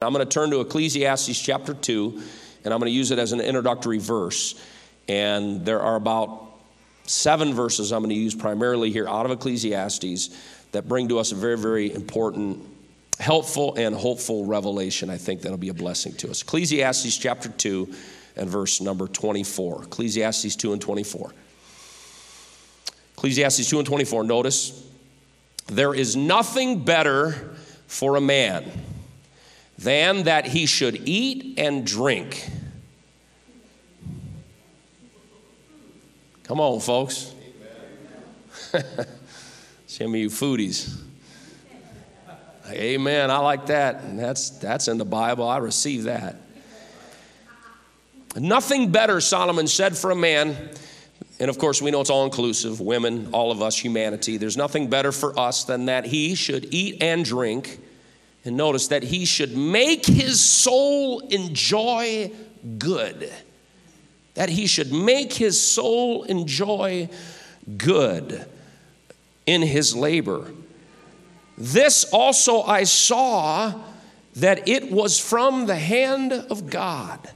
I'm going to turn to Ecclesiastes chapter 2, and I'm going to use it as an introductory verse. And there are about seven verses I'm going to use primarily here out of Ecclesiastes that bring to us a very, very important, helpful, and hopeful revelation. I think that'll be a blessing to us. Ecclesiastes chapter 2 and verse number 24. Ecclesiastes 2 and 24. Ecclesiastes 2 and 24. Notice, there is nothing better for a man than that he should eat and drink. Come on, folks. Some of you foodies. Amen. I like that. That's, that's in the Bible. I receive that. Nothing better, Solomon said, for a man, and of course we know it's all inclusive women, all of us, humanity. There's nothing better for us than that he should eat and drink and notice that he should make his soul enjoy good. That he should make his soul enjoy good in his labor. This also I saw that it was from the hand of God.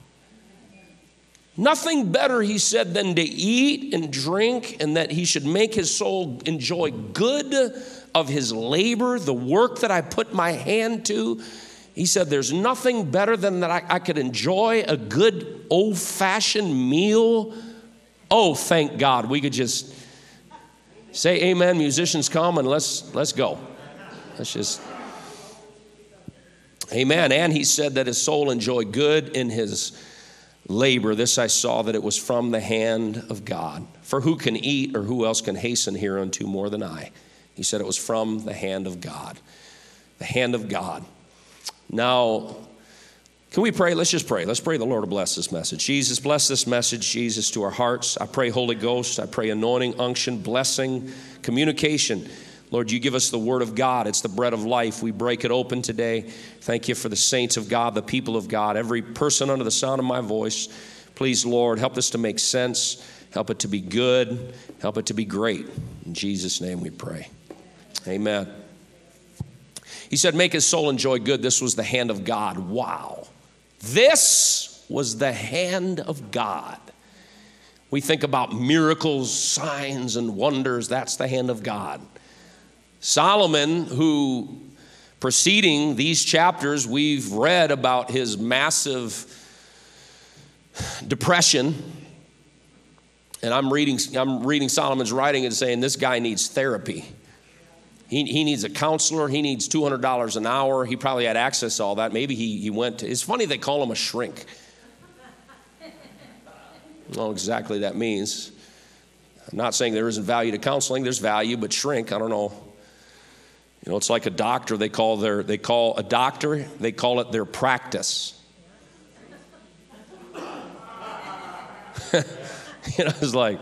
Nothing better, he said, than to eat and drink, and that he should make his soul enjoy good of his labor, the work that I put my hand to. He said, There's nothing better than that I, I could enjoy a good old fashioned meal. Oh, thank God. We could just say amen. Musicians come and let's, let's go. Let's just. Amen. And he said that his soul enjoyed good in his labor. This I saw that it was from the hand of God. For who can eat or who else can hasten hereunto more than I? He said it was from the hand of God. The hand of God. Now, can we pray? Let's just pray. Let's pray the Lord bless this message. Jesus, bless this message, Jesus, to our hearts. I pray, Holy Ghost, I pray anointing, unction, blessing, communication. Lord, you give us the word of God. It's the bread of life. We break it open today. Thank you for the saints of God, the people of God, every person under the sound of my voice. Please, Lord, help this to make sense. Help it to be good. Help it to be great. In Jesus' name we pray. Amen. He said, Make his soul enjoy good. This was the hand of God. Wow. This was the hand of God. We think about miracles, signs, and wonders. That's the hand of God. Solomon, who preceding these chapters, we've read about his massive depression. And I'm reading, I'm reading Solomon's writing and saying this guy needs therapy. He, he needs a counselor. He needs $200 an hour. He probably had access to all that. Maybe he, he went to, it's funny they call him a shrink. I don't know exactly that means. I'm not saying there isn't value to counseling. There's value, but shrink, I don't know. You know, it's like a doctor. They call their, they call a doctor, they call it their practice. you know, it's like,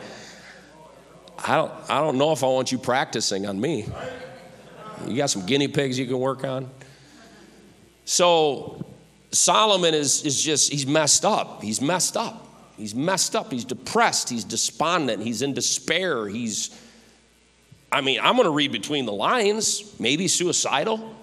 I don't, I don't know if I want you practicing on me. You got some guinea pigs you can work on? So Solomon is, is just, he's messed up. He's messed up. He's messed up. He's depressed. He's despondent. He's in despair. He's, I mean, I'm going to read between the lines, maybe suicidal.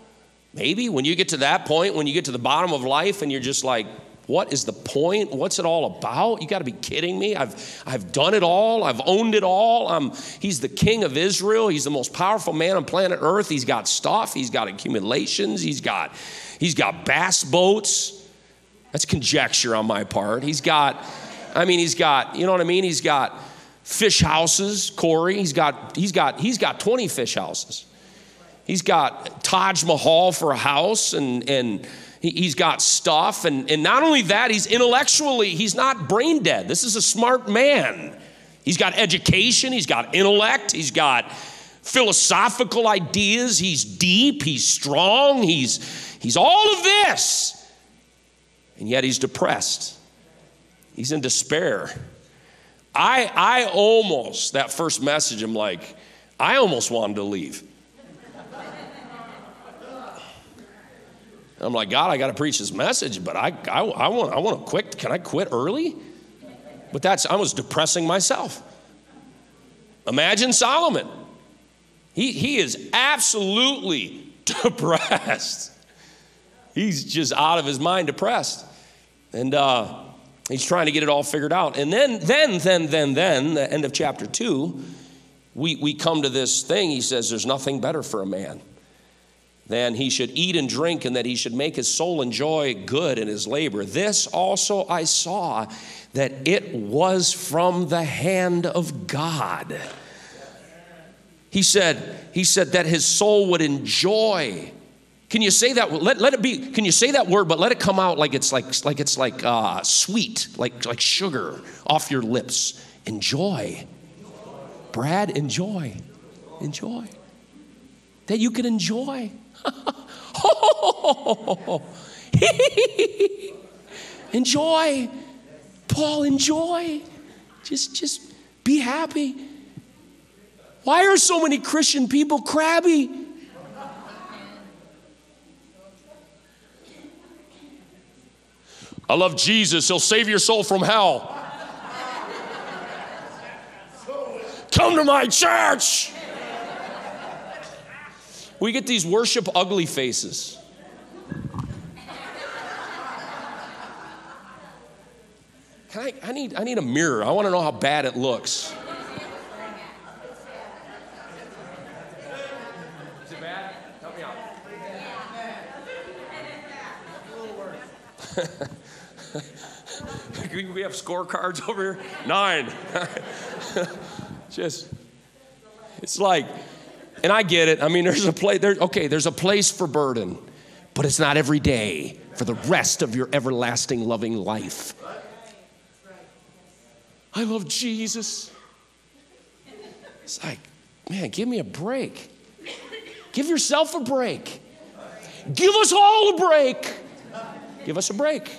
Maybe when you get to that point, when you get to the bottom of life and you're just like, what is the point? What's it all about? You got to be kidding me. I've, I've done it all. I've owned it all. I'm, he's the king of Israel. He's the most powerful man on planet Earth. He's got stuff. He's got accumulations. He's got, he's got bass boats. That's conjecture on my part. He's got, I mean, he's got, you know what I mean? He's got fish houses, Corey. He's got, he's got, he's got 20 fish houses. He's got Taj Mahal for a house and, and, He's got stuff. And, and not only that, he's intellectually, he's not brain dead. This is a smart man. He's got education, he's got intellect, he's got philosophical ideas, he's deep, he's strong, he's, he's all of this. And yet he's depressed. He's in despair. I, I almost, that first message, I'm like, I almost wanted to leave. I'm like, God, I got to preach this message, but I, I, I, want, I want to quit. Can I quit early? But that's, I was depressing myself. Imagine Solomon. He, he is absolutely depressed. he's just out of his mind, depressed. And uh, he's trying to get it all figured out. And then, then, then, then, then, the end of chapter two, we, we come to this thing. He says, There's nothing better for a man than he should eat and drink, and that he should make his soul enjoy good in his labor. This also I saw that it was from the hand of God. He said, he said that his soul would enjoy. Can you say that? Let, let it be. Can you say that word, but let it come out like it's like like it's like uh, sweet, like like sugar off your lips. Enjoy, Brad. Enjoy, enjoy. That you can enjoy. enjoy, Paul. Enjoy. Just just be happy. Why are so many Christian people crabby? I love Jesus. He'll save your soul from hell. Come to my church. We get these worship ugly faces. Can I, I, need, I need a mirror. I want to know how bad it looks. Is it bad? Help me out. we have scorecards over here? Nine. Just, it's like, and I get it. I mean, there's a place, there, okay, there's a place for burden, but it's not every day for the rest of your everlasting loving life. I love Jesus. It's like, man, give me a break. Give yourself a break. Give us all a break. Give us a break.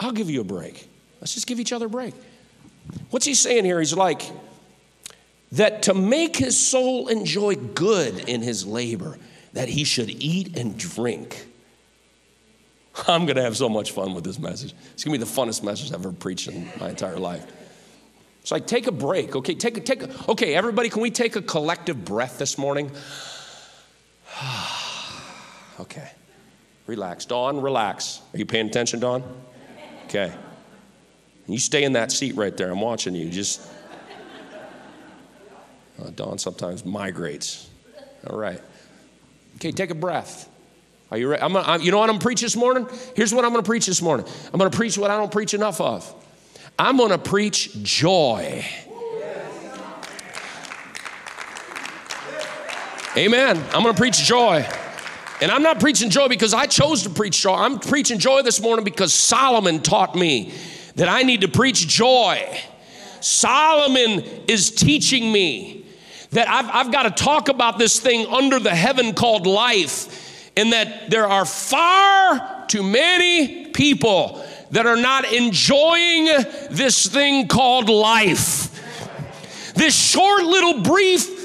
I'll give you a break. Let's just give each other a break. What's he saying here? He's like, that to make his soul enjoy good in his labor, that he should eat and drink. I'm going to have so much fun with this message. It's going to be the funnest message I've ever preached in my entire life. It's like take a break. Okay, take a, take a, okay, everybody, can we take a collective breath this morning? okay. Relax. Dawn, relax. Are you paying attention, Dawn? Okay. You stay in that seat right there. I'm watching you. Just. Uh, Dawn sometimes migrates. All right. Okay, take a breath. Are you ready? I'm gonna, I'm, you know what I'm gonna preach this morning? Here's what I'm gonna preach this morning. I'm gonna preach what I don't preach enough of. I'm gonna preach joy. Amen. I'm gonna preach joy. And I'm not preaching joy because I chose to preach joy. I'm preaching joy this morning because Solomon taught me that I need to preach joy. Solomon is teaching me that I've, I've got to talk about this thing under the heaven called life, and that there are far too many people that are not enjoying this thing called life. This short little brief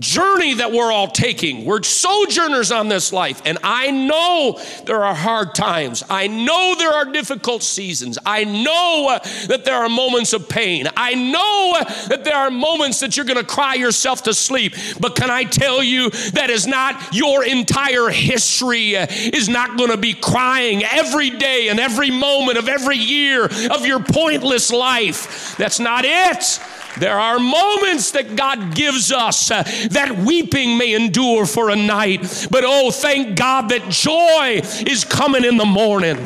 journey that we're all taking. We're sojourners on this life. And I know there are hard times. I know there are difficult seasons. I know uh, that there are moments of pain. I know uh, that there are moments that you're going to cry yourself to sleep. But can I tell you that is not your entire history uh, is not going to be crying every day and every moment of every year of your pointless life. That's not it. There are moments that God gives us uh, that weeping may endure for a night, but oh, thank God that joy is coming in the morning.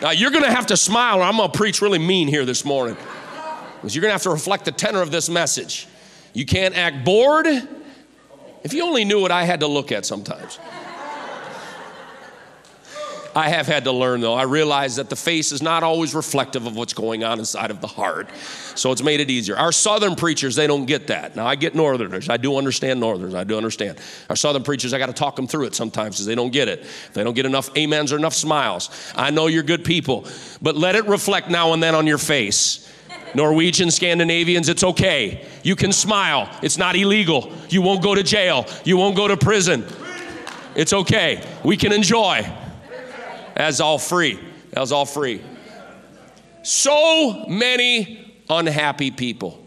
Now, you're going to have to smile, or I'm going to preach really mean here this morning. Because you're going to have to reflect the tenor of this message. You can't act bored. If you only knew what I had to look at sometimes. I have had to learn, though. I realize that the face is not always reflective of what's going on inside of the heart. So it's made it easier. Our southern preachers, they don't get that. Now, I get northerners. I do understand northerners. I do understand. Our southern preachers, I got to talk them through it sometimes because they don't get it. They don't get enough amens or enough smiles. I know you're good people, but let it reflect now and then on your face. Norwegian, Scandinavians, it's okay. You can smile. It's not illegal. You won't go to jail. You won't go to prison. It's okay. We can enjoy. That's all free. That was all free. So many unhappy people.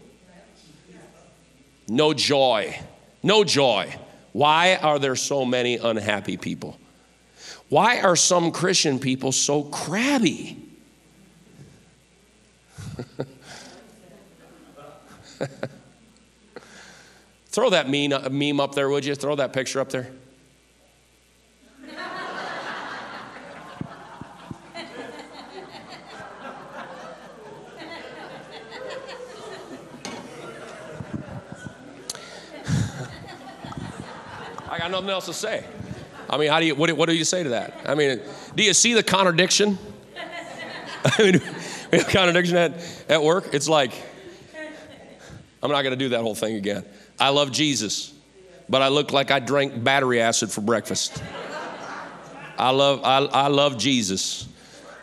No joy. No joy. Why are there so many unhappy people? Why are some Christian people so crabby? Throw that meme up there, would you? Throw that picture up there. Got nothing else to say. I mean, how do you, what, what do you say to that? I mean, do you see the contradiction? I mean, we have contradiction at, at work. It's like, I'm not going to do that whole thing again. I love Jesus, but I look like I drank battery acid for breakfast. I love, I, I love Jesus,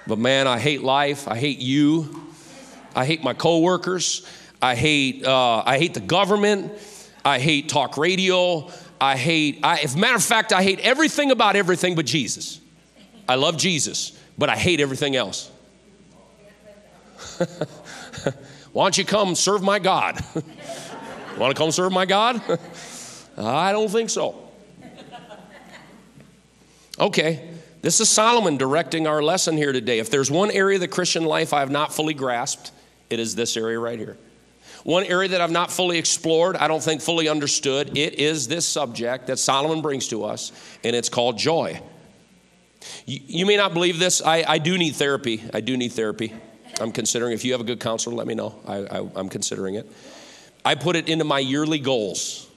but man, I hate life. I hate you. I hate my coworkers. I hate, uh, I hate the government. I hate talk radio. I hate, I, as a matter of fact, I hate everything about everything but Jesus. I love Jesus, but I hate everything else. Why don't you come serve my God? Want to come serve my God? I don't think so. Okay, this is Solomon directing our lesson here today. If there's one area of the Christian life I have not fully grasped, it is this area right here. One area that I've not fully explored, I don't think fully understood, it is this subject that Solomon brings to us, and it's called joy. You, you may not believe this. I, I do need therapy. I do need therapy. I'm considering. If you have a good counselor, let me know. I, I, I'm considering it. I put it into my yearly goals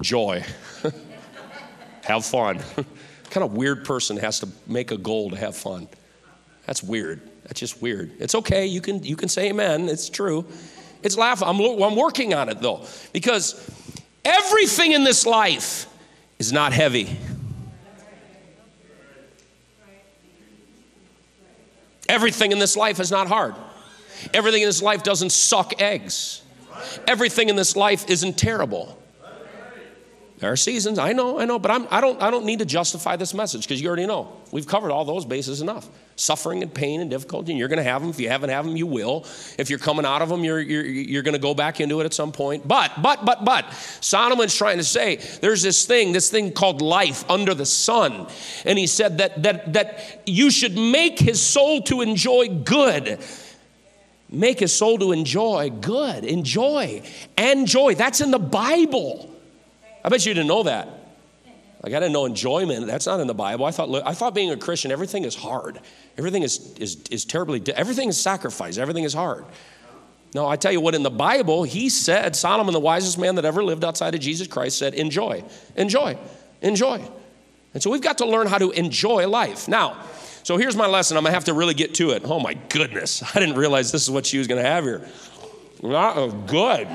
joy. have fun. kind of weird person has to make a goal to have fun? That's weird. That's just weird. It's okay. You can, you can say amen. It's true. It's laughable. I'm, I'm working on it though, because everything in this life is not heavy. Everything in this life is not hard. Everything in this life doesn't suck eggs. Everything in this life isn't terrible. There are seasons, I know, I know, but I'm, I, don't, I don't need to justify this message because you already know. We've covered all those bases enough. Suffering and pain and difficulty, and you're going to have them. If you haven't had them, you will. If you're coming out of them, you're, you're, you're going to go back into it at some point. But, but, but, but, Solomon's trying to say there's this thing, this thing called life under the sun. And he said that, that, that you should make his soul to enjoy good make his soul to enjoy good, enjoy, and joy. That's in the Bible. I bet you didn't know that. Like I didn't know enjoyment. That's not in the Bible. I thought I thought being a Christian, everything is hard. Everything is is is terribly. Everything is sacrifice. Everything is hard. No, I tell you what. In the Bible, he said Solomon, the wisest man that ever lived outside of Jesus Christ, said, "Enjoy, enjoy, enjoy." And so we've got to learn how to enjoy life. Now, so here's my lesson. I'm gonna have to really get to it. Oh my goodness, I didn't realize this is what she was gonna have here. Not good.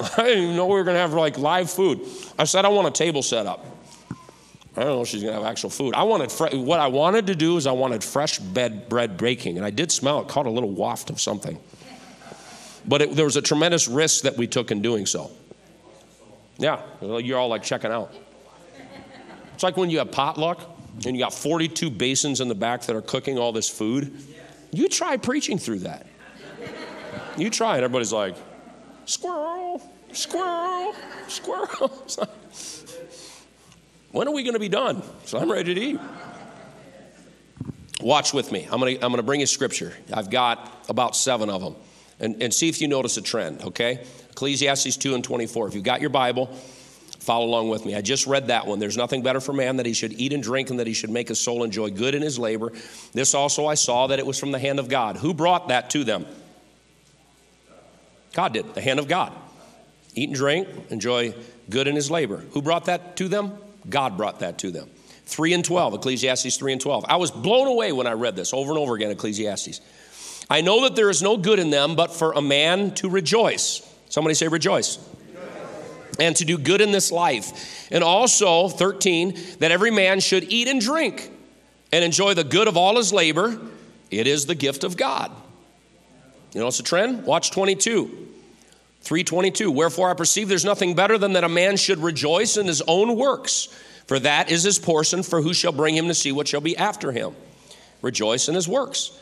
I didn't even know we were going to have like live food. I said I want a table set up. I don't know if she's going to have actual food. I wanted fre- what I wanted to do is I wanted fresh bed bread baking, and I did smell it. Caught a little waft of something, but it, there was a tremendous risk that we took in doing so. Yeah, you're all like checking out. It's like when you have potluck and you got 42 basins in the back that are cooking all this food. You try preaching through that. You try, and everybody's like, squirrel, squirrel, squirrel. when are we going to be done? So I'm ready to eat. Watch with me. I'm going to I'm gonna bring you scripture. I've got about seven of them. And, and see if you notice a trend, okay? Ecclesiastes 2 and 24. If you've got your Bible, follow along with me. I just read that one. There's nothing better for man that he should eat and drink and that he should make his soul enjoy good in his labor. This also I saw that it was from the hand of God. Who brought that to them? God did, the hand of God. Eat and drink, enjoy good in his labor. Who brought that to them? God brought that to them. 3 and 12, Ecclesiastes 3 and 12. I was blown away when I read this over and over again, Ecclesiastes. I know that there is no good in them but for a man to rejoice. Somebody say, rejoice. And to do good in this life. And also, 13, that every man should eat and drink and enjoy the good of all his labor. It is the gift of God. You know it's a trend? Watch 22. 322. Wherefore I perceive there's nothing better than that a man should rejoice in his own works, for that is his portion, for who shall bring him to see what shall be after him? Rejoice in his works.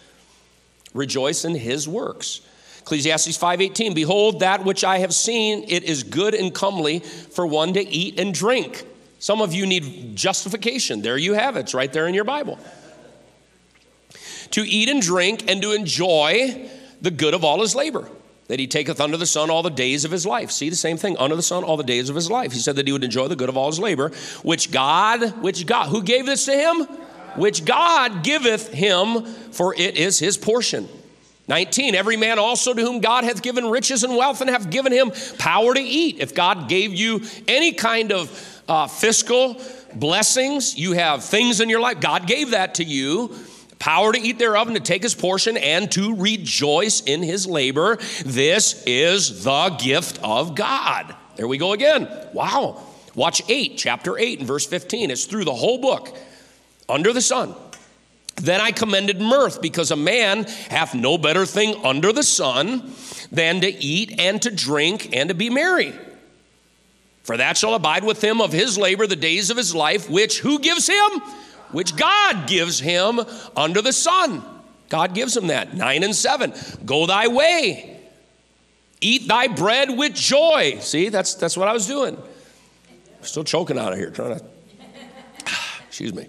Rejoice in his works. Ecclesiastes 5:18 Behold that which I have seen it is good and comely for one to eat and drink Some of you need justification. There you have it. It's right there in your Bible. To eat and drink and to enjoy the good of all his labor that he taketh under the sun all the days of his life. See the same thing, under the sun all the days of his life. He said that he would enjoy the good of all his labor, which God, which God, who gave this to him? Which God giveth him, for it is his portion. 19, every man also to whom God hath given riches and wealth and hath given him power to eat. If God gave you any kind of uh, fiscal blessings, you have things in your life, God gave that to you power to eat thereof and to take his portion and to rejoice in his labor. This is the gift of God. There we go again. Wow. Watch 8, chapter 8, and verse 15. It's through the whole book, under the sun. Then I commended mirth, because a man hath no better thing under the sun than to eat and to drink and to be merry. For that shall abide with him of his labor the days of his life, which who gives him? Which God gives him under the sun. God gives him that. Nine and seven. Go thy way. Eat thy bread with joy. See, that's, that's what I was doing. Still choking out of here, trying to. Excuse me.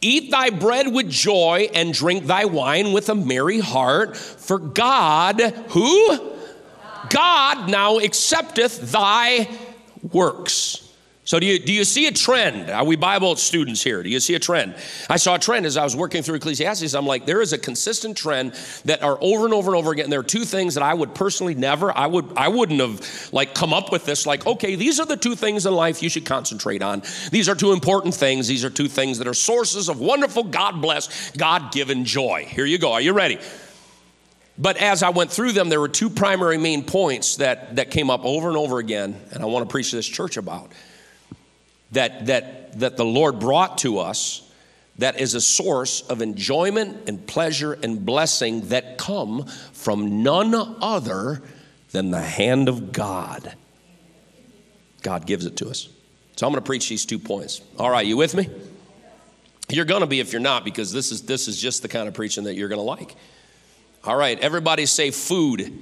Eat thy bread with joy and drink thy wine with a merry heart, for God, who? God now accepteth thy works. So, do you, do you see a trend? Are we Bible students here? Do you see a trend? I saw a trend as I was working through Ecclesiastes. I'm like, there is a consistent trend that are over and over and over again. There are two things that I would personally never, I would, I wouldn't have like come up with this. Like, okay, these are the two things in life you should concentrate on. These are two important things. These are two things that are sources of wonderful, God bless, God given joy. Here you go. Are you ready? But as I went through them, there were two primary main points that, that came up over and over again, and I want to preach to this church about that, that, that the Lord brought to us that is a source of enjoyment and pleasure and blessing that come from none other than the hand of God. God gives it to us. So I'm going to preach these two points. All right, you with me? You're going to be if you're not because this is this is just the kind of preaching that you're going to like. All right, everybody say food.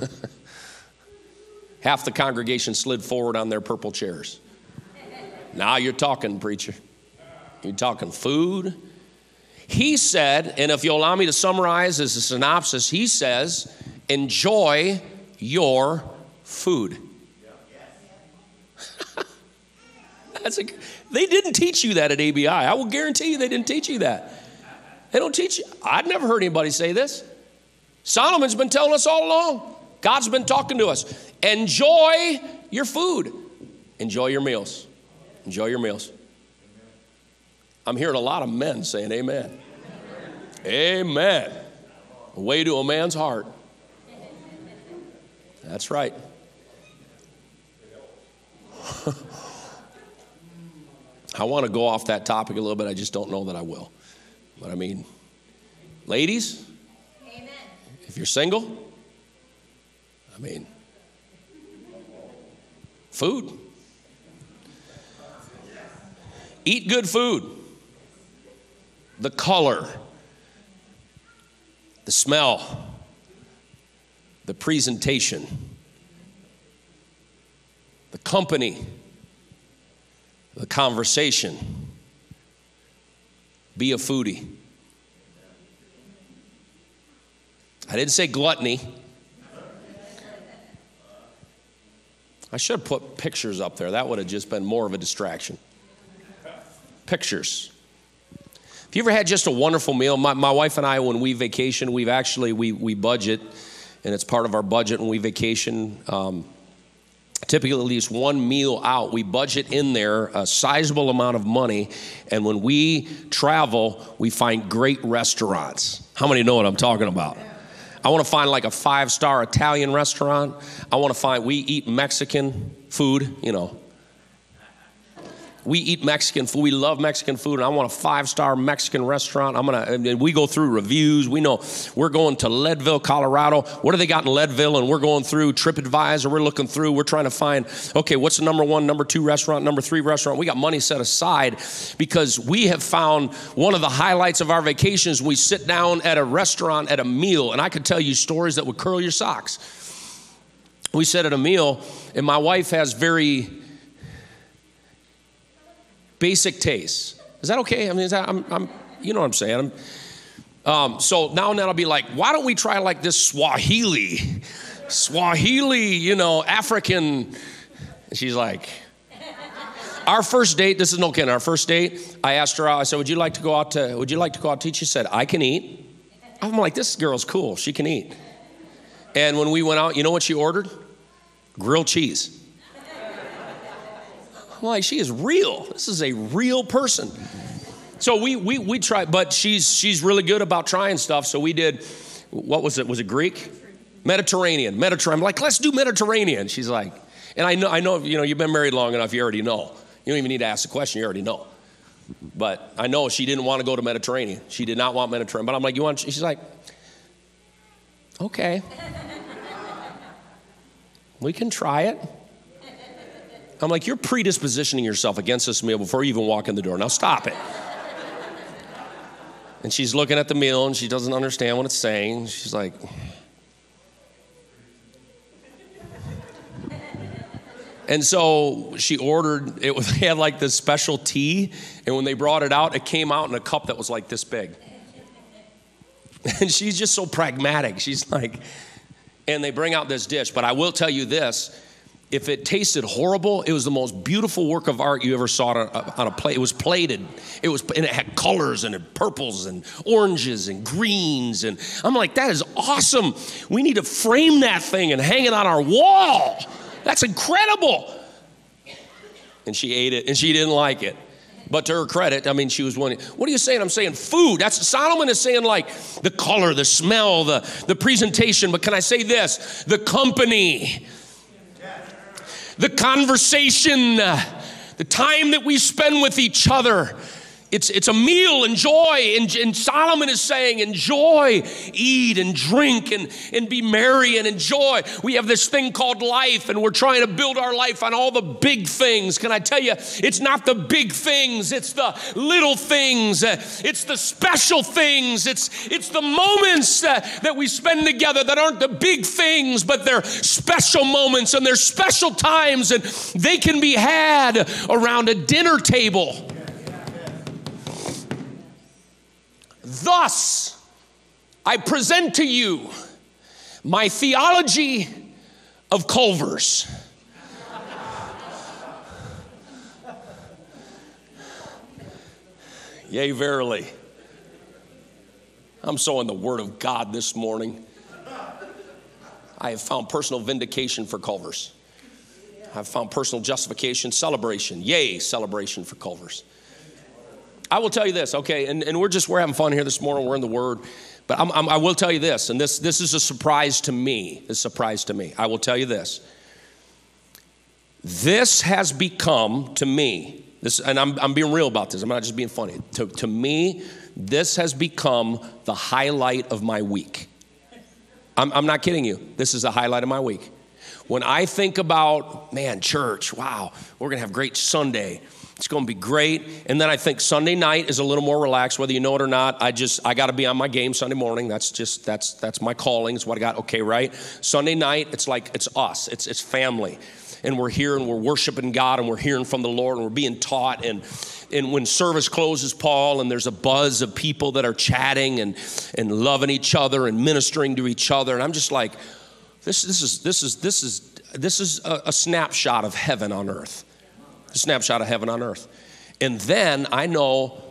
Half the congregation slid forward on their purple chairs. Now you're talking, preacher. You're talking food. He said, and if you'll allow me to summarize as a synopsis, he says, enjoy your food. That's a, they didn't teach you that at ABI. I will guarantee you they didn't teach you that. They don't teach you. I've never heard anybody say this. Solomon's been telling us all along. God's been talking to us. Enjoy your food. Enjoy your meals. Enjoy your meals. I'm hearing a lot of men saying amen. Amen. Way to a man's heart. That's right. I want to go off that topic a little bit. I just don't know that I will. But I mean, ladies, Amen. if you're single, I mean, food. Eat good food. The color, the smell, the presentation, the company, the conversation. Be a foodie. I didn't say gluttony. I should have put pictures up there. That would have just been more of a distraction pictures. Have you ever had just a wonderful meal? My, my wife and I, when we vacation, we've actually, we, we budget, and it's part of our budget when we vacation. Um, typically at least one meal out. We budget in there a sizable amount of money, and when we travel, we find great restaurants. How many know what I'm talking about? I want to find like a five star Italian restaurant. I want to find, we eat Mexican food, you know, we eat Mexican food. We love Mexican food, and I want a five star Mexican restaurant. I'm gonna, and we go through reviews. We know we're going to Leadville, Colorado. What do they got in Leadville? And we're going through TripAdvisor. We're looking through. We're trying to find, okay, what's the number one, number two restaurant, number three restaurant? We got money set aside because we have found one of the highlights of our vacations. We sit down at a restaurant at a meal, and I could tell you stories that would curl your socks. We sit at a meal, and my wife has very basic tastes. Is that okay? I mean, that, I'm, I'm you know what I'm saying? I'm, um, so now and then I'll be like, why don't we try like this Swahili? Swahili, you know, African. And she's like, our first date, this is no kidding, our first date, I asked her I said, Would you like to go out to would you like to go out to eat? She said, I can eat. I'm like, this girl's cool, she can eat. And when we went out, you know what she ordered? Grilled cheese. I'm like, she is real. This is a real person. So we we we tried, but she's she's really good about trying stuff. So we did what was it? Was it Greek? Mediterranean. Mediterranean. I'm like, let's do Mediterranean. She's like, and I know I know you know you've been married long enough, you already know. You don't even need to ask the question, you already know. But I know she didn't want to go to Mediterranean. She did not want Mediterranean. But I'm like, you want? She's like, okay. we can try it. I'm like, you're predispositioning yourself against this meal before you even walk in the door. Now stop it. and she's looking at the meal and she doesn't understand what it's saying. She's like, And so she ordered, it was, they had like this special tea. And when they brought it out, it came out in a cup that was like this big. And she's just so pragmatic. She's like, and they bring out this dish. But I will tell you this if it tasted horrible, it was the most beautiful work of art you ever saw on a, on a plate. It was plated. It was, and it had colors and it purples and oranges and greens. And I'm like, that is awesome. We need to frame that thing and hang it on our wall. That's incredible. And she ate it and she didn't like it. But to her credit, I mean, she was one. What are you saying? I'm saying food. That's Solomon is saying like the color, the smell, the, the presentation. But can I say this? The company, the conversation, the time that we spend with each other. It's, it's a meal, enjoy. And, and Solomon is saying, enjoy, eat and drink and, and be merry and enjoy. We have this thing called life, and we're trying to build our life on all the big things. Can I tell you, it's not the big things, it's the little things, uh, it's the special things, it's, it's the moments that, that we spend together that aren't the big things, but they're special moments and they're special times, and they can be had around a dinner table. Thus, I present to you my theology of Culver's. Yea, verily. I'm so in the Word of God this morning. I have found personal vindication for Culver's. I've found personal justification, celebration. Yay, celebration for Culver's. I will tell you this, okay, and, and we're just, we're having fun here this morning, we're in the Word, but I'm, I'm, i will tell you this, and this, this is a surprise to me, a surprise to me. I will tell you this. This has become, to me, this, and I'm, I'm being real about this, I'm not just being funny. To, to me, this has become the highlight of my week. I'm, I'm not kidding you. This is the highlight of my week. When I think about, man, church, wow, we're gonna have great Sunday it's going to be great. And then I think Sunday night is a little more relaxed, whether you know it or not. I just I got to be on my game Sunday morning. That's just that's that's my calling. It's what I got. Okay, right? Sunday night, it's like it's us. It's it's family, and we're here and we're worshiping God and we're hearing from the Lord and we're being taught. And and when service closes, Paul, and there's a buzz of people that are chatting and and loving each other and ministering to each other, and I'm just like, this this is this is this is this is a, a snapshot of heaven on earth a snapshot of heaven on earth. And then I know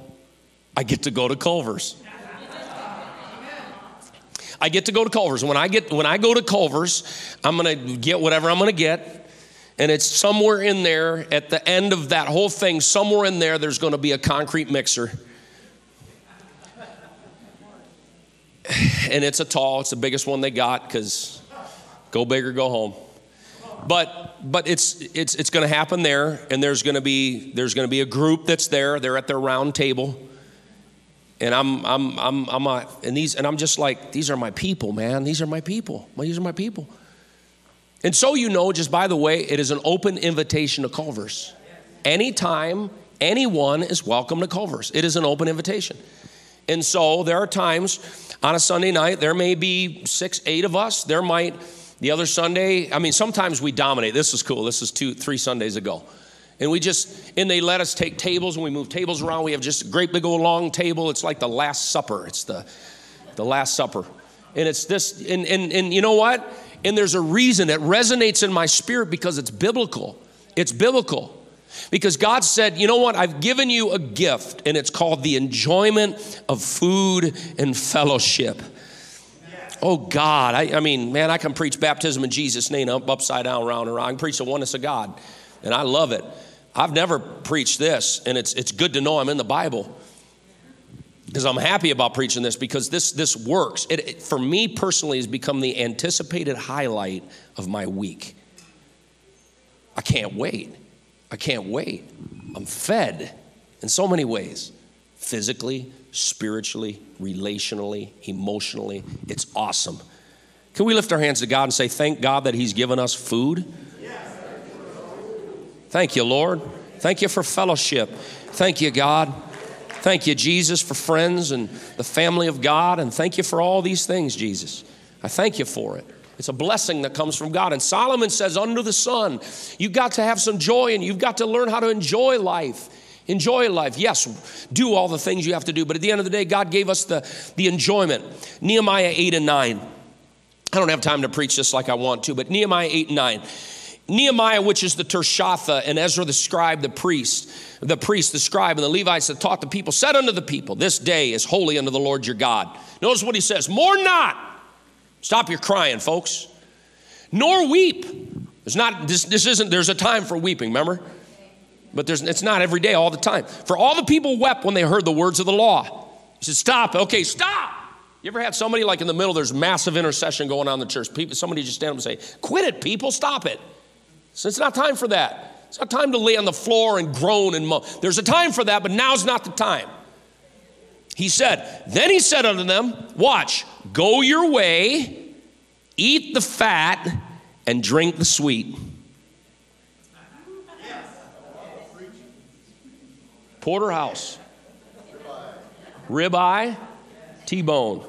I get to go to Culver's. I get to go to Culver's. When I get when I go to Culver's, I'm gonna get whatever I'm gonna get. And it's somewhere in there, at the end of that whole thing, somewhere in there, there's gonna be a concrete mixer. And it's a tall, it's the biggest one they got, because go big or go home but but it's it's it's going to happen there and there's going to be there's going to be a group that's there they're at their round table. And i'm i'm i'm i'm a, and these and i'm just like these are my people man. These are my people. These are my people. And so you know just by the way it is an open invitation to culver's. Anytime anyone is welcome to culver's. It is an open invitation. And so there are times on a sunday night there may be six eight of us. There might the other Sunday, I mean, sometimes we dominate. This is cool. This is two, three Sundays ago. And we just, and they let us take tables and we move tables around. We have just a great big old long table. It's like the Last Supper. It's the, the Last Supper. And it's this, and, and, and you know what? And there's a reason it resonates in my spirit because it's biblical. It's biblical. Because God said, you know what? I've given you a gift, and it's called the enjoyment of food and fellowship. Oh God, I, I, mean, man, I can preach baptism in Jesus' name up, upside down, round and round. I can preach the oneness of God, and I love it. I've never preached this, and it's, it's good to know I'm in the Bible because I'm happy about preaching this because this, this works. It, it, for me personally, has become the anticipated highlight of my week. I can't wait. I can't wait. I'm fed in so many ways physically, spiritually, relationally, emotionally. It's awesome. Can we lift our hands to God and say, Thank God that He's given us food? Thank you, Lord. Thank you for fellowship. Thank you, God. Thank you, Jesus, for friends and the family of God. And thank you for all these things, Jesus. I thank you for it. It's a blessing that comes from God. And Solomon says, under the sun, you've got to have some joy and you've got to learn how to enjoy life. Enjoy life. Yes, do all the things you have to do. But at the end of the day, God gave us the, the enjoyment. Nehemiah 8 and 9. I don't have time to preach this like I want to, but Nehemiah 8 and 9. Nehemiah, which is the Tirshatha, and Ezra the scribe, the priest, the priest, the scribe, and the Levites that taught the people, said unto the people, This day is holy unto the Lord your God. Notice what he says, more not. Stop your crying, folks. Nor weep. There's not, this, this isn't, there's a time for weeping, remember? But there's, it's not every day, all the time. For all the people wept when they heard the words of the law. He said, Stop. Okay, stop. You ever had somebody like in the middle, there's massive intercession going on in the church. People, somebody just stand up and say, Quit it, people, stop it. So it's not time for that. It's not time to lay on the floor and groan and moan. There's a time for that, but now's not the time. He said, Then he said unto them, Watch, go your way, eat the fat, and drink the sweet. Porterhouse, ribeye, T bone.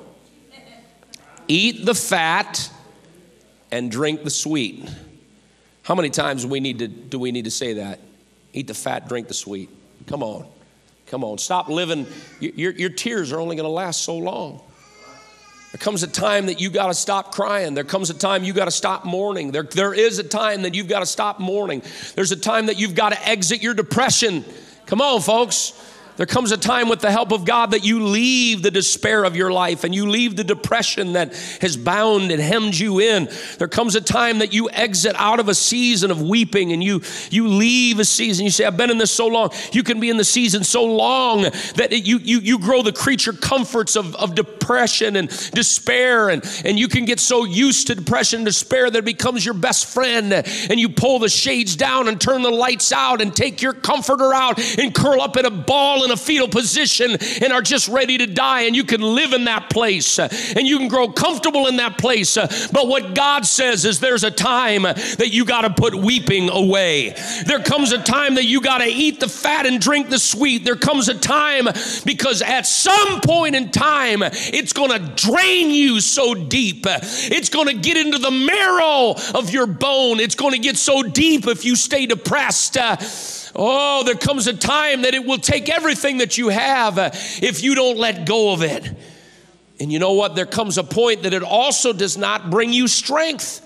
Eat the fat and drink the sweet. How many times we need to, do we need to say that? Eat the fat, drink the sweet. Come on. Come on. Stop living. Your, your tears are only going to last so long. There comes a time that you got to stop crying. There comes a time you got to stop mourning. There, there is a time that you've got to stop mourning. There's a time that you've got to exit your depression. Come on, folks. There comes a time with the help of God that you leave the despair of your life and you leave the depression that has bound and hemmed you in. There comes a time that you exit out of a season of weeping and you you leave a season. You say, I've been in this so long. You can be in the season so long that it, you, you, you grow the creature comforts of, of depression and despair, and, and you can get so used to depression and despair that it becomes your best friend. And you pull the shades down and turn the lights out and take your comforter out and curl up in a ball in a fetal position and are just ready to die, and you can live in that place uh, and you can grow comfortable in that place. Uh, but what God says is there's a time that you got to put weeping away. There comes a time that you got to eat the fat and drink the sweet. There comes a time because at some point in time, it's going to drain you so deep. It's going to get into the marrow of your bone. It's going to get so deep if you stay depressed. Oh, there comes a time that it will take everything that you have uh, if you don't let go of it. And you know what? There comes a point that it also does not bring you strength.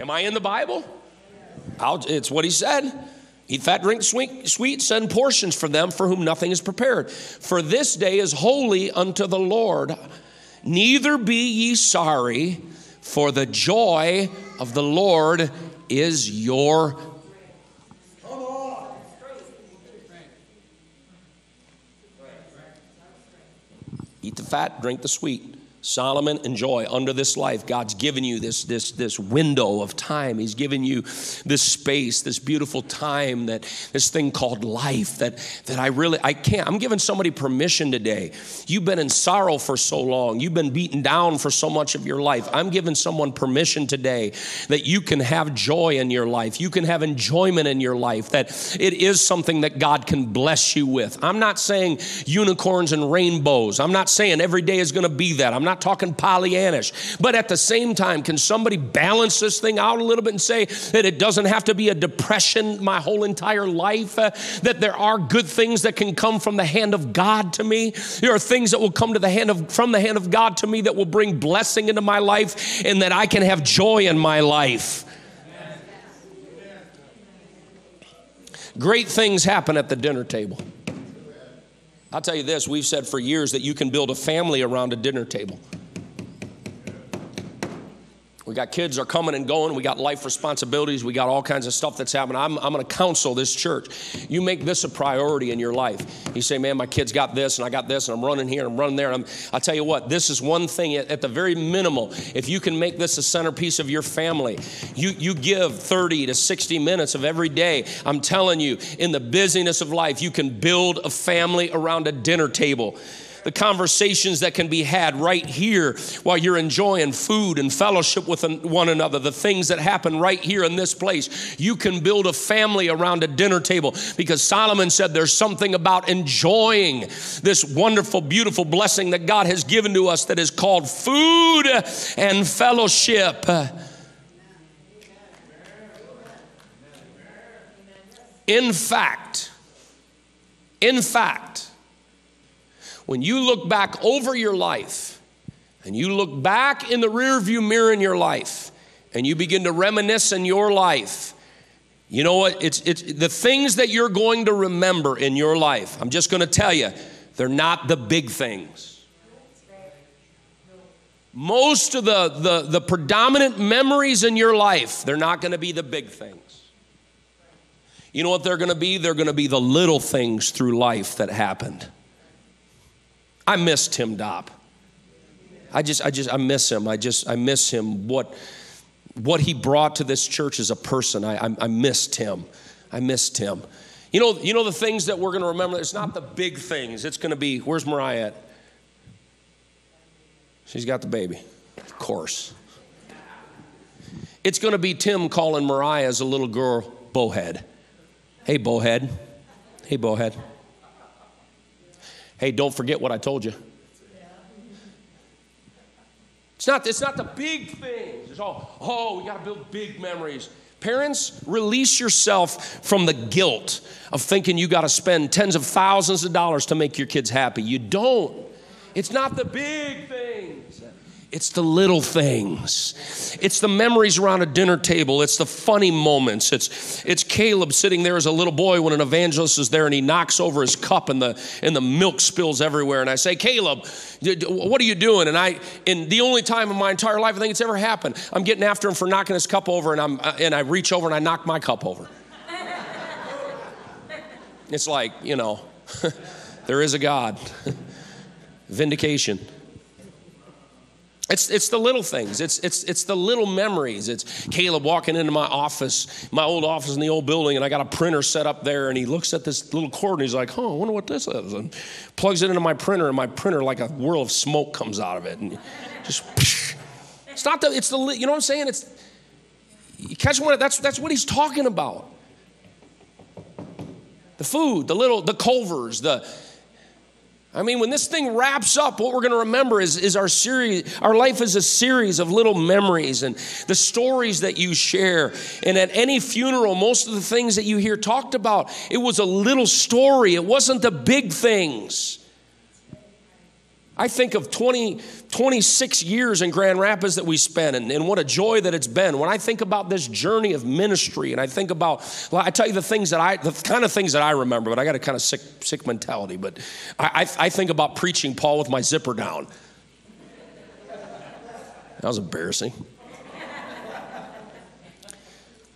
Am I in the Bible? I'll, it's what he said. Eat fat, drink sweet, sweet, send portions for them for whom nothing is prepared. For this day is holy unto the Lord. Neither be ye sorry, for the joy of the Lord is your Eat the fat, drink the sweet. Solomon, enjoy under this life. God's given you this, this, this window of time. He's given you this space, this beautiful time, that this thing called life that, that I really I can't. I'm giving somebody permission today. You've been in sorrow for so long, you've been beaten down for so much of your life. I'm giving someone permission today that you can have joy in your life, you can have enjoyment in your life, that it is something that God can bless you with. I'm not saying unicorns and rainbows. I'm not saying every day is going to be that. I'm not not talking Pollyannish. But at the same time, can somebody balance this thing out a little bit and say that it doesn't have to be a depression my whole entire life? Uh, that there are good things that can come from the hand of God to me. There are things that will come to the hand of from the hand of God to me that will bring blessing into my life and that I can have joy in my life. Great things happen at the dinner table. I'll tell you this we've said for years that you can build a family around a dinner table. We got kids are coming and going. We got life responsibilities. We got all kinds of stuff that's happening. I'm, I'm going to counsel this church. You make this a priority in your life. You say, man, my kids got this and I got this and I'm running here and I'm running there. And I'm, I'll tell you what, this is one thing at, at the very minimal. If you can make this a centerpiece of your family, you, you give 30 to 60 minutes of every day. I'm telling you, in the busyness of life, you can build a family around a dinner table the conversations that can be had right here while you're enjoying food and fellowship with one another, the things that happen right here in this place. You can build a family around a dinner table because Solomon said there's something about enjoying this wonderful, beautiful blessing that God has given to us that is called food and fellowship. In fact, in fact, when you look back over your life and you look back in the rearview mirror in your life and you begin to reminisce in your life, you know what? It's, it's the things that you're going to remember in your life. I'm just going to tell you, they're not the big things. Most of the, the, the predominant memories in your life, they're not going to be the big things. You know what they're going to be? They're going to be the little things through life that happened. I miss Tim Dopp. I just, I just, I miss him. I just, I miss him. What, what he brought to this church as a person. I, I, I missed him. I missed him. You know, you know the things that we're going to remember. It's not the big things. It's going to be. Where's Mariah at? She's got the baby, of course. It's going to be Tim calling Mariah as a little girl, Bowhead. Hey, Bowhead. Hey, Bowhead. Hey, don't forget what I told you. It's not, it's not the big things. It's all, oh, we got to build big memories. Parents, release yourself from the guilt of thinking you got to spend tens of thousands of dollars to make your kids happy. You don't. It's not the big things. It's the little things. It's the memories around a dinner table. It's the funny moments. It's, it's Caleb sitting there as a little boy when an evangelist is there and he knocks over his cup and the, and the milk spills everywhere. And I say, Caleb, what are you doing? And I, in the only time in my entire life I think it's ever happened, I'm getting after him for knocking his cup over and, I'm, uh, and I reach over and I knock my cup over. it's like, you know, there is a God. Vindication. It's, it's the little things. It's, it's, it's the little memories. It's Caleb walking into my office, my old office in the old building, and I got a printer set up there, and he looks at this little cord and he's like, oh, I wonder what this is. And plugs it into my printer, and my printer, like a whirl of smoke comes out of it. And just, it's not the, it's the, you know what I'm saying? It's, you catch one, that's, that's what he's talking about. The food, the little, the Culvers, the, I mean, when this thing wraps up, what we're going to remember is, is our series, our life is a series of little memories and the stories that you share. And at any funeral, most of the things that you hear talked about, it was a little story. It wasn't the big things. I think of 20, 26 years in Grand Rapids that we spent and, and, what a joy that it's been. When I think about this journey of ministry and I think about, well, I tell you the things that I, the kind of things that I remember, but I got a kind of sick, sick mentality. But I, I, I think about preaching Paul with my zipper down. That was embarrassing.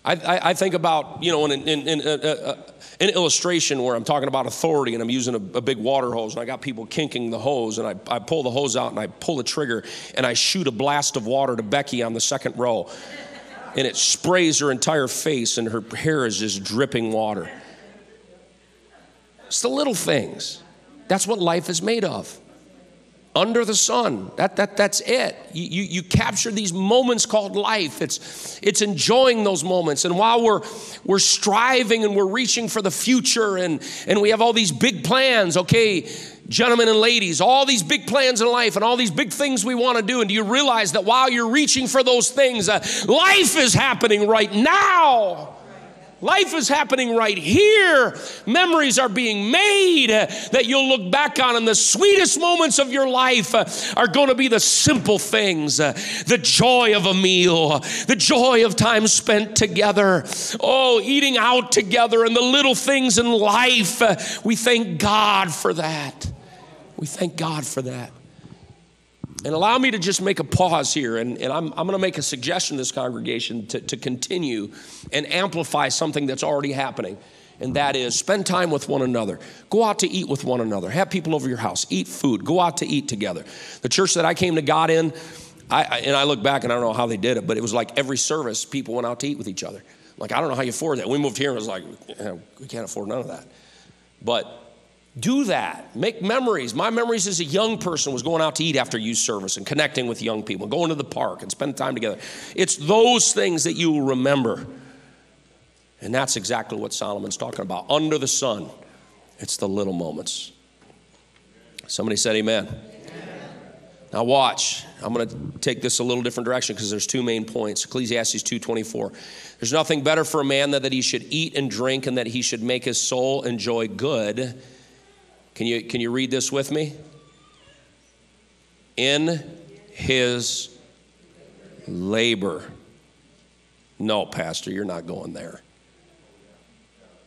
I, I, I think about, you know, in, in, in uh, uh, an illustration where I'm talking about authority and I'm using a, a, big water hose and I got people kinking the hose and I, I pull the hose out and I pull the trigger and I shoot a blast of water to Becky on the second row. And it sprays her entire face and her hair is just dripping water. It's the little things. That's what life is made of. Under the sun. That, that, that's it. You, you, you, capture these moments called life. It's, it's enjoying those moments. And while we're, we're striving and we're reaching for the future and, and we have all these big plans, okay, gentlemen and ladies, all these big plans in life and all these big things we want to do. And do you realize that while you're reaching for those things, uh, life is happening right now? Life is happening right here. Memories are being made that you'll look back on, and the sweetest moments of your life are going to be the simple things the joy of a meal, the joy of time spent together, oh, eating out together, and the little things in life. We thank God for that. We thank God for that. And allow me to just make a pause here, and, and I'm, I'm going to make a suggestion to this congregation to, to continue and amplify something that's already happening. And that is spend time with one another. Go out to eat with one another. Have people over your house. Eat food. Go out to eat together. The church that I came to God in, I, and I look back and I don't know how they did it, but it was like every service, people went out to eat with each other. Like, I don't know how you afford that. We moved here and it was like, we can't afford none of that. But do that. Make memories. My memories as a young person was going out to eat after youth service and connecting with young people, going to the park and spending time together. It's those things that you will remember. And that's exactly what Solomon's talking about. Under the sun, it's the little moments. Somebody said amen. Now watch. I'm going to take this a little different direction because there's two main points. Ecclesiastes 2:24. There's nothing better for a man than that he should eat and drink and that he should make his soul enjoy good can you, can you read this with me? In his labor. No, Pastor, you're not going there.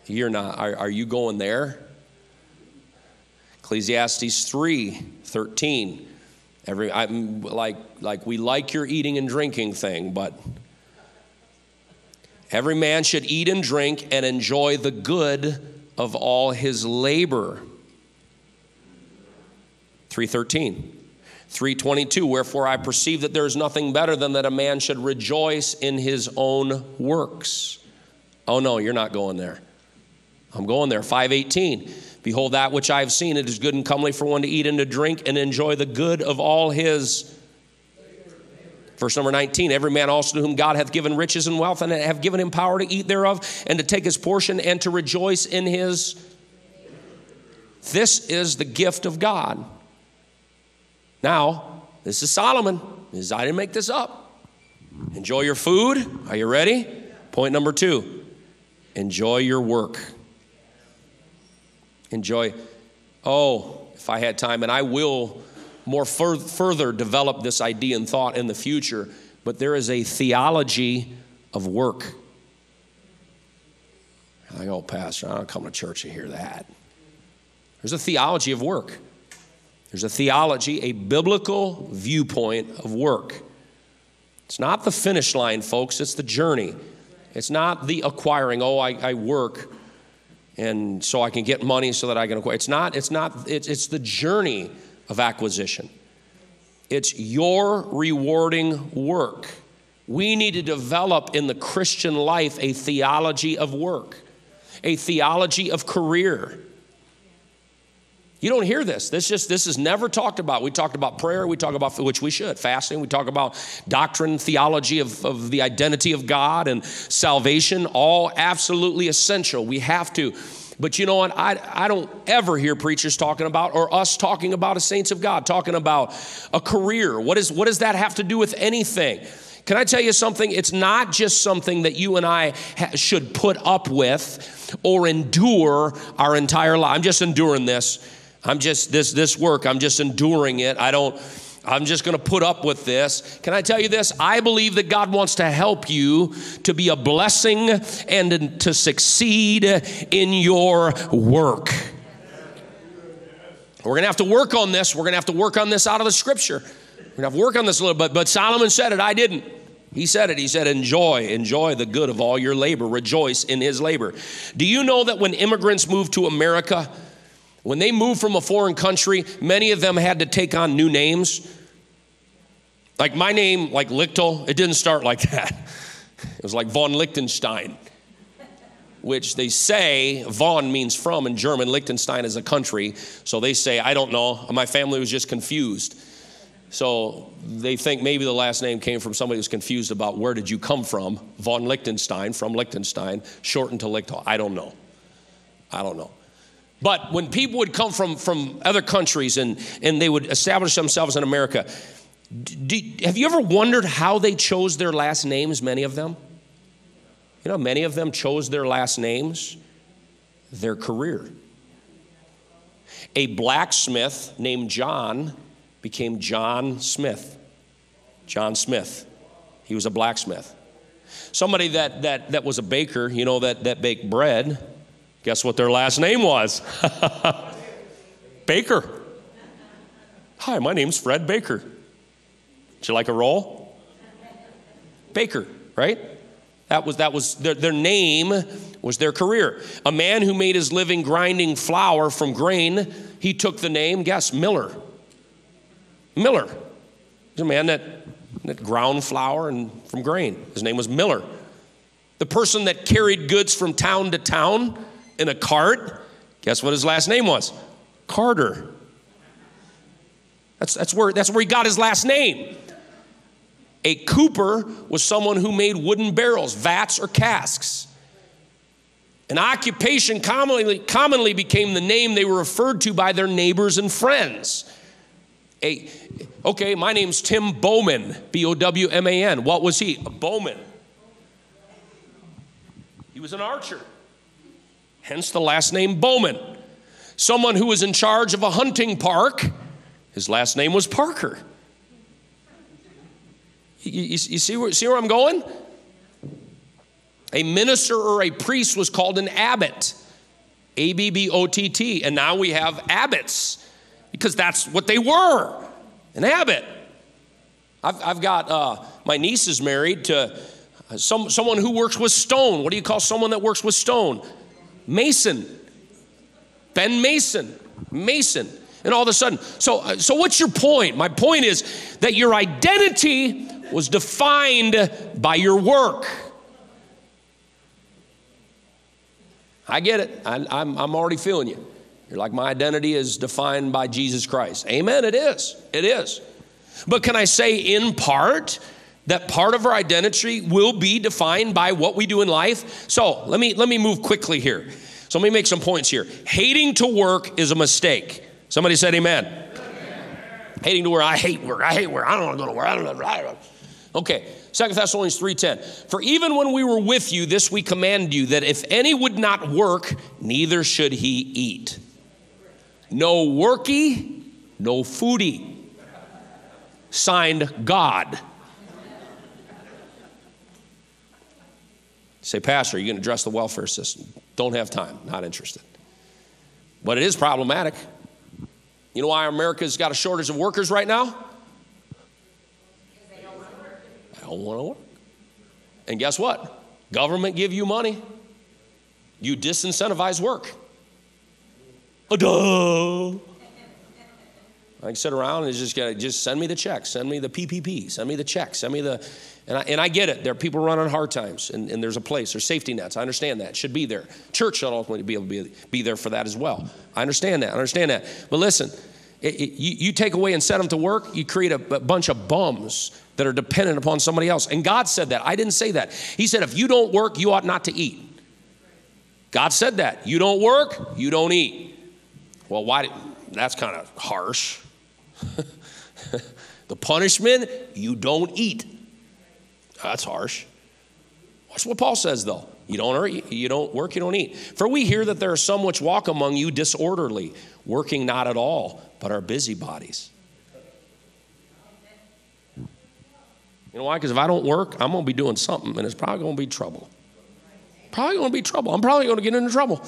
You're not. Are, are you going there? Ecclesiastes 3 13. Every, I'm like, like we like your eating and drinking thing, but every man should eat and drink and enjoy the good of all his labor. 313. 322 Wherefore I perceive that there is nothing better than that a man should rejoice in his own works. Oh no, you're not going there. I'm going there. 518 Behold, that which I have seen, it is good and comely for one to eat and to drink and enjoy the good of all his. Verse number 19 Every man also to whom God hath given riches and wealth, and have given him power to eat thereof, and to take his portion, and to rejoice in his. This is the gift of God. Now, this is Solomon. This is, I didn't make this up. Enjoy your food. Are you ready? Point number two enjoy your work. Enjoy. Oh, if I had time, and I will more fur- further develop this idea and thought in the future, but there is a theology of work. I go, Pastor, I don't come to church to hear that. There's a theology of work. There's a theology, a biblical viewpoint of work. It's not the finish line, folks, it's the journey. It's not the acquiring, oh, I, I work and so I can get money so that I can acquire. It's not, it's not, it's, it's the journey of acquisition. It's your rewarding work. We need to develop in the Christian life a theology of work, a theology of career, you don't hear this. This just this is never talked about. We talked about prayer, we talk about which we should, fasting, we talk about doctrine, theology of, of the identity of God and salvation, all absolutely essential. We have to. But you know what? I, I don't ever hear preachers talking about or us talking about a saints of God, talking about a career. What, is, what does that have to do with anything? Can I tell you something? It's not just something that you and I ha- should put up with or endure our entire life. I'm just enduring this. I'm just this this work, I'm just enduring it. I don't I'm just going to put up with this. Can I tell you this? I believe that God wants to help you to be a blessing and to succeed in your work. We're going to have to work on this. We're going to have to work on this out of the scripture. We're going to have to work on this a little bit. But Solomon said it, I didn't. He said it. He said, Enjoy, enjoy the good of all your labor, rejoice in his labor. Do you know that when immigrants moved to America, when they moved from a foreign country, many of them had to take on new names. Like my name, like Lichtel, it didn't start like that. It was like von Lichtenstein. which they say von means from in German. Liechtenstein is a country. So they say, I don't know. My family was just confused. So they think maybe the last name came from somebody who's confused about where did you come from? Von Liechtenstein, from Liechtenstein, shortened to Lichtel. I don't know. I don't know. But when people would come from, from other countries and, and they would establish themselves in America, do, have you ever wondered how they chose their last names, many of them? You know, many of them chose their last names, their career. A blacksmith named John became John Smith. John Smith. He was a blacksmith. Somebody that, that, that was a baker, you know, that, that baked bread, Guess what their last name was? Baker. Hi, my name's Fred Baker. Would you like a roll? Baker, right? That was, that was their, their name was their career. A man who made his living grinding flour from grain, he took the name, guess, Miller. Miller. He's a man that, that ground flour and from grain. His name was Miller. The person that carried goods from town to town, in a cart. Guess what his last name was? Carter. That's, that's, where, that's where he got his last name. A cooper was someone who made wooden barrels, vats, or casks. An occupation commonly, commonly became the name they were referred to by their neighbors and friends. A, okay, my name's Tim Bowman, B O W M A N. What was he? A bowman. He was an archer hence the last name Bowman. Someone who was in charge of a hunting park, his last name was Parker. You, you, you see, where, see where I'm going? A minister or a priest was called an abbot, A B B O T T, and now we have abbots because that's what they were an abbot. I've, I've got uh, my niece is married to some, someone who works with stone. What do you call someone that works with stone? Mason. Ben Mason. Mason. And all of a sudden, so, uh, so what's your point? My point is that your identity was defined by your work. I get it. I, am I'm, I'm already feeling you. You're like, my identity is defined by Jesus Christ. Amen. It is. It is. But can I say, in part, that part of our identity will be defined by what we do in life. So let me let me move quickly here. So let me make some points here. Hating to work is a mistake. Somebody said amen. amen. Hating to work, I hate work. I hate work. I don't want to go to work. I don't know. Okay, Second Thessalonians 3:10. For even when we were with you, this we command you that if any would not work, neither should he eat. No worky, no foodie. Signed God. Say, Pastor, are you going to address the welfare system? Don't have time, not interested. But it is problematic. You know why America's got a shortage of workers right now? They don't want to work. They don't want to work. And guess what? Government give you money. You disincentivize work. Duh. I can sit around and just just send me the check, send me the PPP, send me the check, send me the, and I, and I get it. There are people running hard times, and, and there's a place, there's safety nets. I understand that. Should be there. Church should ultimately be able to be, be there for that as well. I understand that. I understand that. But listen, it, it, you, you, take away and set them to work, you create a, a bunch of bums that are dependent upon somebody else. And God said that. I didn't say that. He said, if you don't work, you ought not to eat. God said that. You don't work, you don't eat. Well, why? That's kind of harsh. the punishment, you don't eat. That's harsh. Watch what Paul says, though. You don't, you don't work, you don't eat. For we hear that there are some which walk among you disorderly, working not at all, but are busybodies. You know why? Because if I don't work, I'm going to be doing something, and it's probably going to be trouble. Probably going to be trouble. I'm probably going to get into trouble.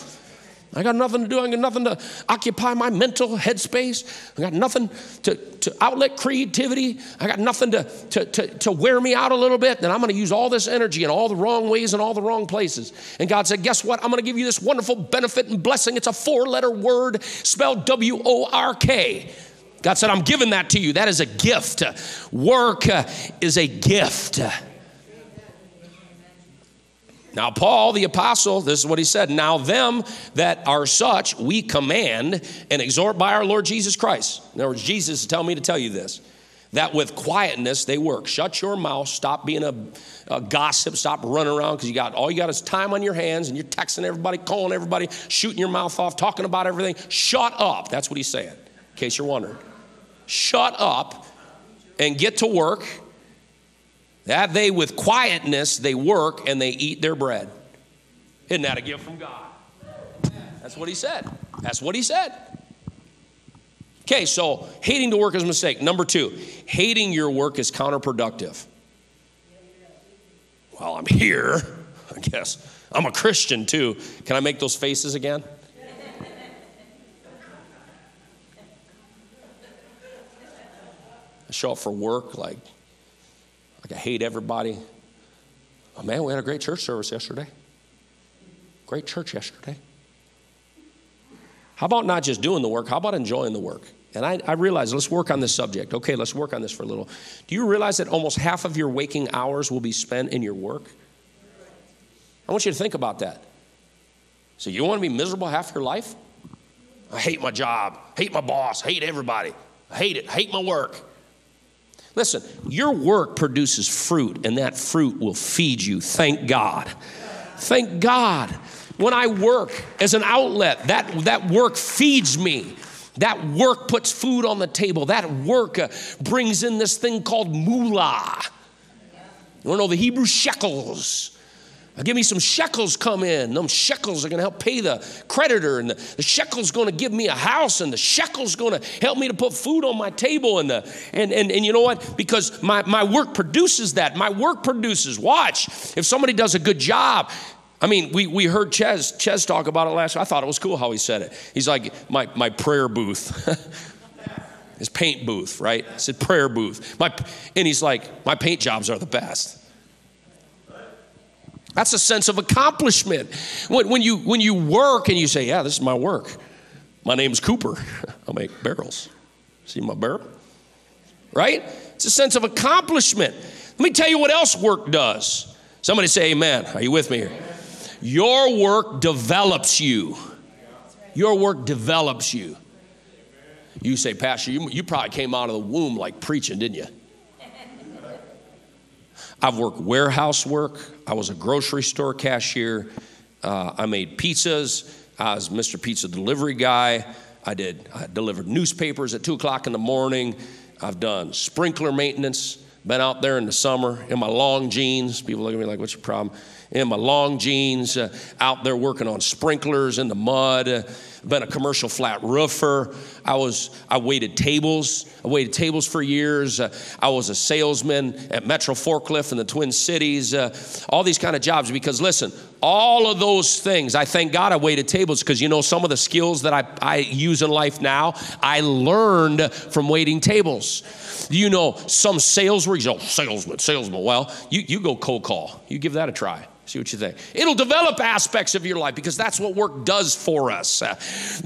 I got nothing to do. I got nothing to occupy my mental headspace. I got nothing to, to outlet creativity. I got nothing to, to, to, to wear me out a little bit. And I'm going to use all this energy in all the wrong ways and all the wrong places. And God said, Guess what? I'm going to give you this wonderful benefit and blessing. It's a four letter word spelled W O R K. God said, I'm giving that to you. That is a gift. Work is a gift. Now, Paul, the apostle, this is what he said. Now, them that are such, we command and exhort by our Lord Jesus Christ. In other words, Jesus is telling me to tell you this that with quietness they work. Shut your mouth, stop being a, a gossip, stop running around because you got all you got is time on your hands and you're texting everybody, calling everybody, shooting your mouth off, talking about everything. Shut up. That's what he's saying, in case you're wondering. Shut up and get to work that they with quietness they work and they eat their bread. Isn't that a gift from God? That's what he said. That's what he said. Okay, so hating to work is a mistake. Number two, hating your work is counterproductive. Well, I'm here, I guess. I'm a Christian too. Can I make those faces again? I show up for work like like I hate everybody. Oh, man, we had a great church service yesterday. Great church yesterday. How about not just doing the work? How about enjoying the work? And I, I realize, let's work on this subject. Okay, let's work on this for a little. Do you realize that almost half of your waking hours will be spent in your work? I want you to think about that. So, you want to be miserable half your life? I hate my job, hate my boss, hate everybody, I hate it, hate my work. Listen, your work produces fruit, and that fruit will feed you. Thank God. Thank God. When I work as an outlet, that, that work feeds me. That work puts food on the table. That work uh, brings in this thing called moolah. You wanna know the Hebrew shekels? Give me some shekels come in. Them shekels are going to help pay the creditor, and the, the shekel's going to give me a house, and the shekel's going to help me to put food on my table. And, the, and, and, and you know what? Because my, my work produces that. My work produces. Watch. If somebody does a good job, I mean, we, we heard Ches, Ches talk about it last I thought it was cool how he said it. He's like, my, my prayer booth. His paint booth, right? I said prayer booth. My, and he's like, my paint jobs are the best. That's a sense of accomplishment. When, when, you, when you work and you say, Yeah, this is my work. My name's Cooper. I make barrels. See my barrel? Right? It's a sense of accomplishment. Let me tell you what else work does. Somebody say, Amen. Are you with me here? Your work develops you. Your work develops you. You say, Pastor, you, you probably came out of the womb like preaching, didn't you? I've worked warehouse work. I was a grocery store cashier. Uh, I made pizzas. I was Mr. Pizza delivery guy. I did. I delivered newspapers at two o'clock in the morning. I've done sprinkler maintenance. Been out there in the summer in my long jeans. People look at me like, "What's your problem?" In my long jeans, uh, out there working on sprinklers in the mud. Uh, been a commercial flat roofer. I was I waited tables. I waited tables for years. Uh, I was a salesman at Metro Forklift in the Twin Cities. Uh, all these kind of jobs because listen, all of those things. I thank God I waited tables because you know some of the skills that I, I use in life now I learned from waiting tables. You know some sales where you go salesman, salesman. Well, you you go cold call. You give that a try. See what you think. It'll develop aspects of your life because that's what work does for us. Uh,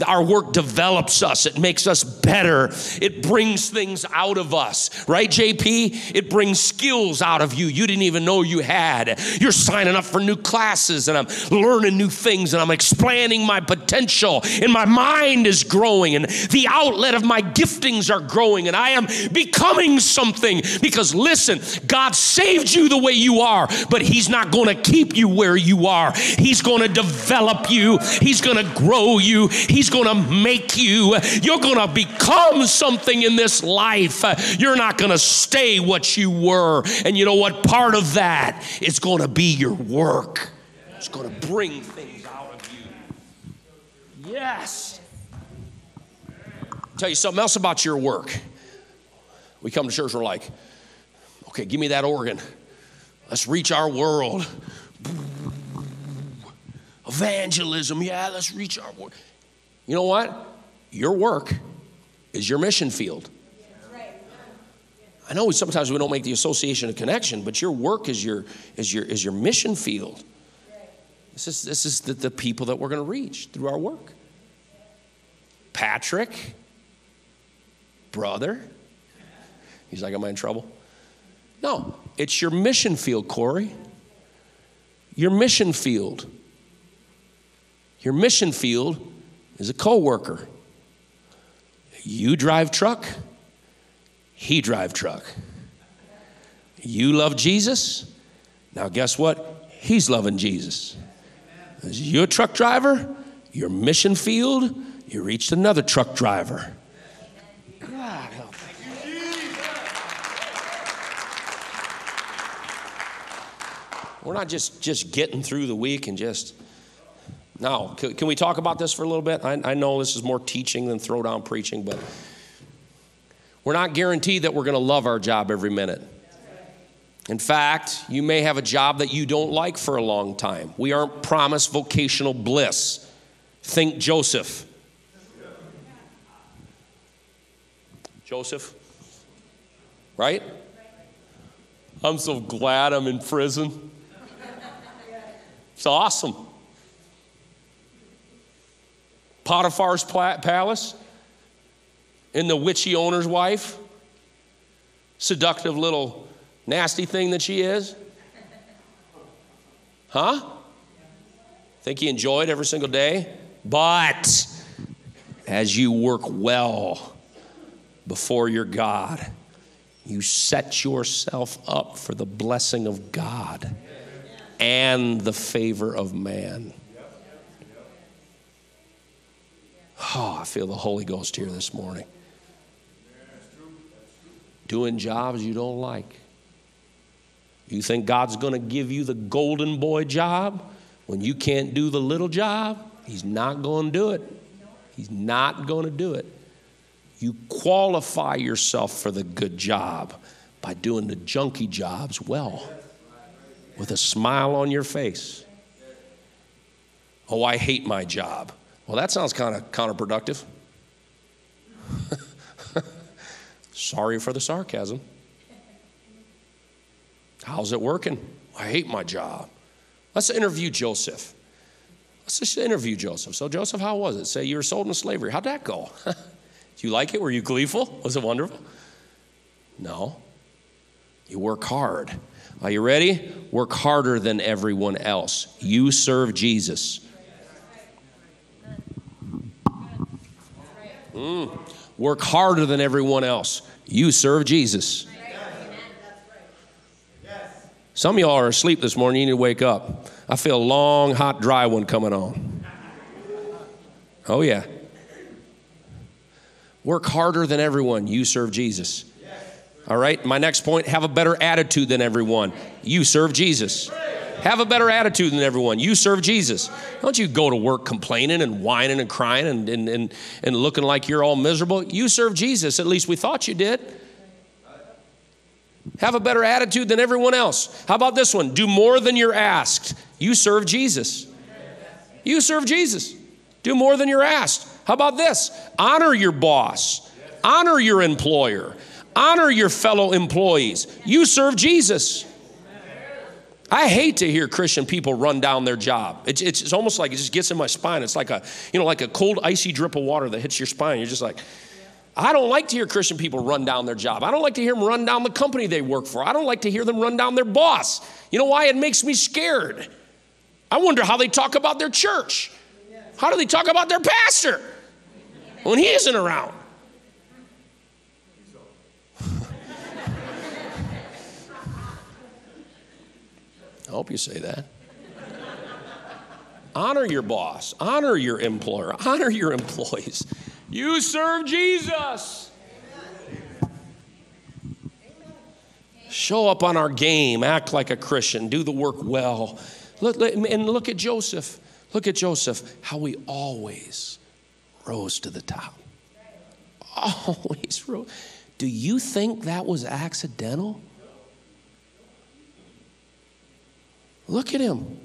our work develops us, it makes us better, it brings things out of us, right, JP? It brings skills out of you you didn't even know you had. You're signing up for new classes, and I'm learning new things, and I'm expanding my potential, and my mind is growing, and the outlet of my giftings are growing, and I am becoming something because listen, God saved you the way you are, but He's not going to keep keep you where you are. He's going to develop you, He's going to grow you, He's going to make you. You're going to become something in this life. You're not going to stay what you were. And you know what? Part of that is going to be your work, it's going to bring things out of you. Yes. tell you something else about your work. We come to church, we're like, okay, give me that organ. Let's reach our world. Evangelism, yeah, let's reach our work. You know what? Your work is your mission field. I know sometimes we don't make the association a connection, but your work is your is your is your mission field. This is this is the, the people that we're going to reach through our work. Patrick, brother. He's like, Am I in trouble? No, it's your mission field, Corey. Your mission field. Your mission field is a coworker. You drive truck, he drive truck. You love Jesus. Now guess what? He's loving Jesus. You're a truck driver, your mission field, you reached another truck driver. We're not just, just getting through the week and just. Now, can, can we talk about this for a little bit? I, I know this is more teaching than throw down preaching, but we're not guaranteed that we're going to love our job every minute. In fact, you may have a job that you don't like for a long time. We aren't promised vocational bliss. Think Joseph. Joseph, right? I'm so glad I'm in prison. It's awesome. Potiphar's palace and the witchy owner's wife, seductive little nasty thing that she is. Huh? Think you enjoyed every single day? But as you work well before your God, you set yourself up for the blessing of God and the favor of man. Oh, I feel the Holy Ghost here this morning. Doing jobs you don't like. You think God's going to give you the golden boy job when you can't do the little job? He's not going to do it. He's not going to do it. You qualify yourself for the good job by doing the junky jobs well with a smile on your face. Oh, I hate my job. Well, that sounds kind of counterproductive. Sorry for the sarcasm. How's it working? I hate my job. Let's interview Joseph. Let's just interview Joseph. So, Joseph, how was it? Say you were sold into slavery. How'd that go? Do you like it? Were you gleeful? Was it wonderful? No. You work hard. Are you ready? Work harder than everyone else. You serve Jesus. Mm. Work harder than everyone else. You serve Jesus. Some of y'all are asleep this morning. You need to wake up. I feel a long, hot, dry one coming on. Oh, yeah. Work harder than everyone. You serve Jesus. All right, my next point have a better attitude than everyone. You serve Jesus. Have a better attitude than everyone. You serve Jesus. Don't you go to work complaining and whining and crying and, and, and, and looking like you're all miserable. You serve Jesus. At least we thought you did. Have a better attitude than everyone else. How about this one? Do more than you're asked. You serve Jesus. You serve Jesus. Do more than you're asked. How about this? Honor your boss, honor your employer, honor your fellow employees. You serve Jesus. I hate to hear Christian people run down their job. It's, it's, it's, almost like it just gets in my spine. It's like a, you know, like a cold, icy drip of water that hits your spine. You're just like, I don't like to hear Christian people run down their job. I don't like to hear them run down the company they work for. I don't like to hear them run down their boss. You know why? It makes me scared. I wonder how they talk about their church. How do they talk about their pastor when he isn't around? I hope you say that. honor your boss, honor your employer, honor your employees. You serve Jesus. Show up on our game, act like a Christian, do the work well. And look at Joseph. Look at Joseph, how he always rose to the top. Always rose. Do you think that was accidental? Look at him.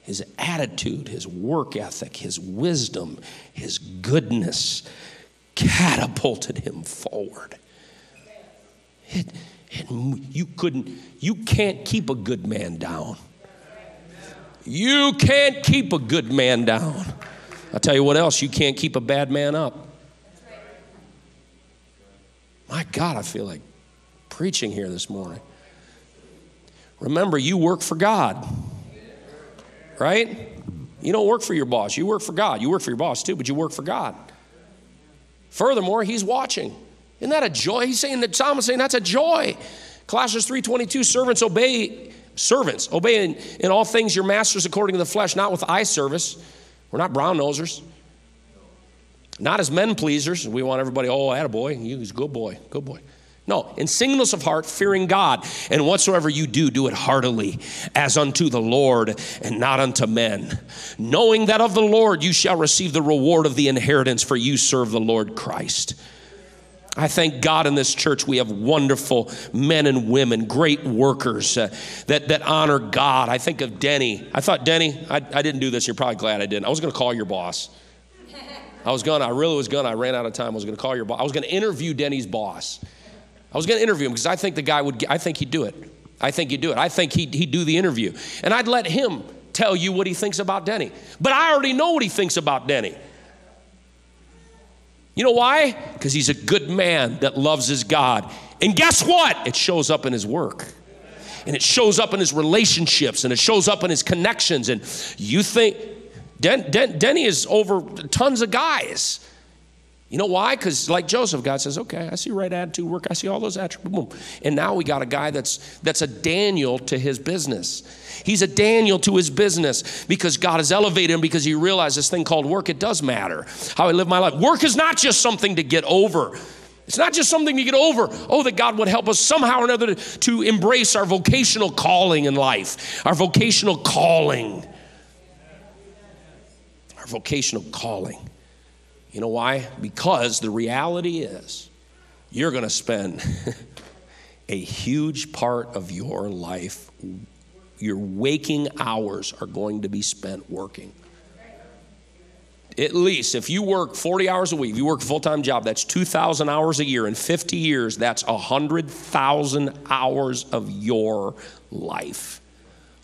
His attitude, his work ethic, his wisdom, his goodness catapulted him forward. It, it, you couldn't, you can't keep a good man down. You can't keep a good man down. I'll tell you what else, you can't keep a bad man up. My God, I feel like preaching here this morning. Remember, you work for God. right? You don't work for your boss. You work for God. You work for your boss too, but you work for God. Furthermore, he's watching. Isn't that a joy? He's saying that Psalm is saying that's a joy. Colossians 3:22, servants obey, servants, obey in, in all things your masters according to the flesh, not with eye service. We're not brown nosers. Not as men pleasers. We want everybody, oh, attaboy, he's a good boy, good boy. No, in singleness of heart, fearing God, and whatsoever you do, do it heartily, as unto the Lord and not unto men, knowing that of the Lord you shall receive the reward of the inheritance, for you serve the Lord Christ. I thank God in this church we have wonderful men and women, great workers uh, that, that honor God. I think of Denny. I thought, Denny, I, I didn't do this. You're probably glad I didn't. I was going to call your boss. I was going to, I really was going to. I ran out of time. I was going to call your boss. I was going to interview Denny's boss. I was going to interview him because I think the guy would, I think he'd do it. I think he'd do it. I think he'd, he'd do the interview. And I'd let him tell you what he thinks about Denny. But I already know what he thinks about Denny. You know why? Because he's a good man that loves his God. And guess what? It shows up in his work. And it shows up in his relationships and it shows up in his connections. And you think, Den, Den, Denny is over tons of guys. You know why? Because like Joseph, God says, okay, I see right attitude work. I see all those attributes. Boom. And now we got a guy that's that's a Daniel to his business. He's a Daniel to his business because God has elevated him because he realized this thing called work, it does matter. How I live my life. Work is not just something to get over. It's not just something to get over. Oh, that God would help us somehow or another to, to embrace our vocational calling in life. Our vocational calling. Our vocational calling. You know why? Because the reality is you're going to spend a huge part of your life, your waking hours are going to be spent working. At least if you work 40 hours a week, if you work a full time job, that's 2,000 hours a year. In 50 years, that's 100,000 hours of your life.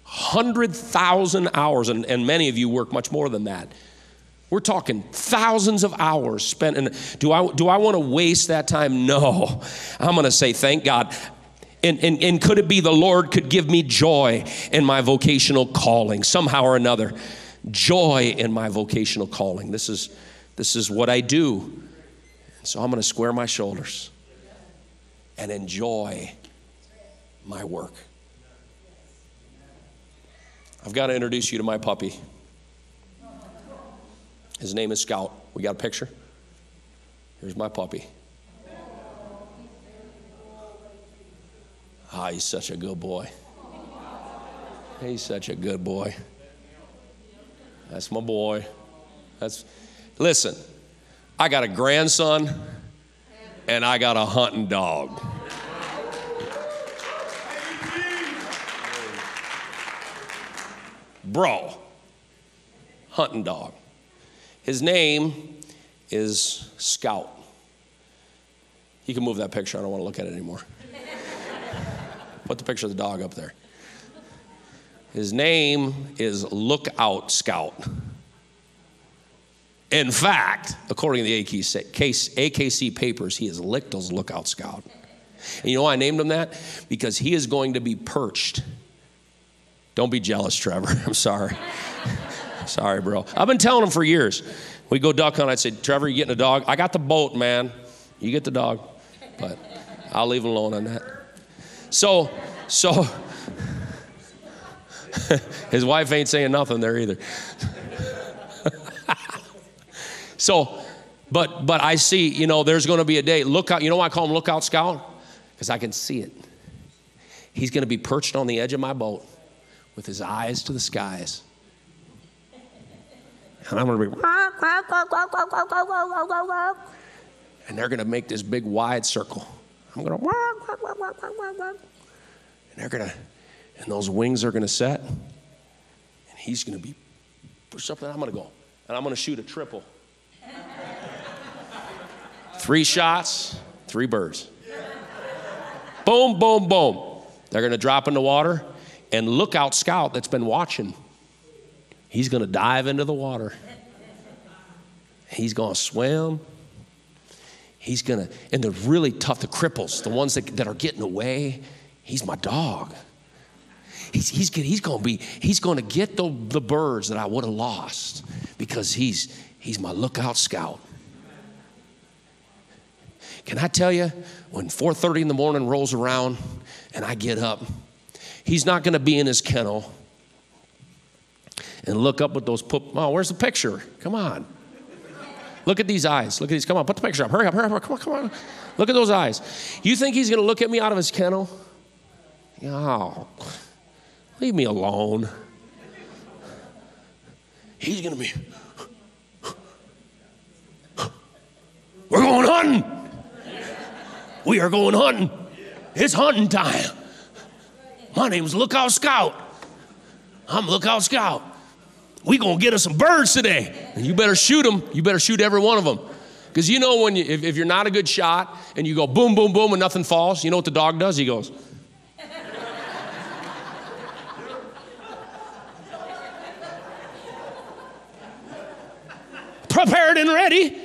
100,000 hours, and, and many of you work much more than that. We're talking thousands of hours spent. And do I, do I want to waste that time? No. I'm going to say, thank God. And, and, and could it be the Lord could give me joy in my vocational calling somehow or another? Joy in my vocational calling. This is, this is what I do. So I'm going to square my shoulders and enjoy my work. I've got to introduce you to my puppy. His name is Scout. We got a picture? Here's my puppy. Ah, he's such a good boy. He's such a good boy. That's my boy. That's listen, I got a grandson and I got a hunting dog. Bro, hunting dog. His name is Scout. He can move that picture. I don't want to look at it anymore. Put the picture of the dog up there. His name is Lookout Scout. In fact, according to the AKC papers, he is Lichtel's Lookout Scout. And you know why I named him that? Because he is going to be perched. Don't be jealous, Trevor. I'm sorry. Sorry, bro. I've been telling him for years. We go duck hunt. I'd say, Trevor, you getting a dog? I got the boat, man. You get the dog. But I'll leave him alone on that. So, so, his wife ain't saying nothing there either. so, but but I see, you know, there's going to be a day. Look out. You know why I call him Lookout Scout? Because I can see it. He's going to be perched on the edge of my boat with his eyes to the skies and I'm going to be, and they're going to make this big wide circle. I'm going to, and they're going to, and those wings are going to set, and he's going to be pushed up, and I'm going to go, and I'm going to shoot a triple. three shots, three birds. boom, boom, boom. They're going to drop in the water, and lookout scout that's been watching He's going to dive into the water. He's going to swim. He's going to, and the really tough, the cripples, the ones that, that are getting away, he's my dog. he's, he's, he's going to be, he's going to get the, the birds that I would have lost because he's, he's my lookout scout. Can I tell you, when 4.30 in the morning rolls around and I get up, he's not going to be in his kennel and look up with those pup. Oh, where's the picture? Come on. Look at these eyes. Look at these. Come on, put the picture up. Hurry up, hurry up. Come on, come on. Look at those eyes. You think he's going to look at me out of his kennel? Oh, leave me alone. He's going to be. We're going hunting. We are going hunting. It's hunting time. My name's Lookout Scout. I'm Lookout Scout. We gonna get us some birds today. And you better shoot them. You better shoot every one of them. Because you know when you, if, if you're not a good shot and you go boom, boom, boom and nothing falls, you know what the dog does? He goes. Prepared and ready.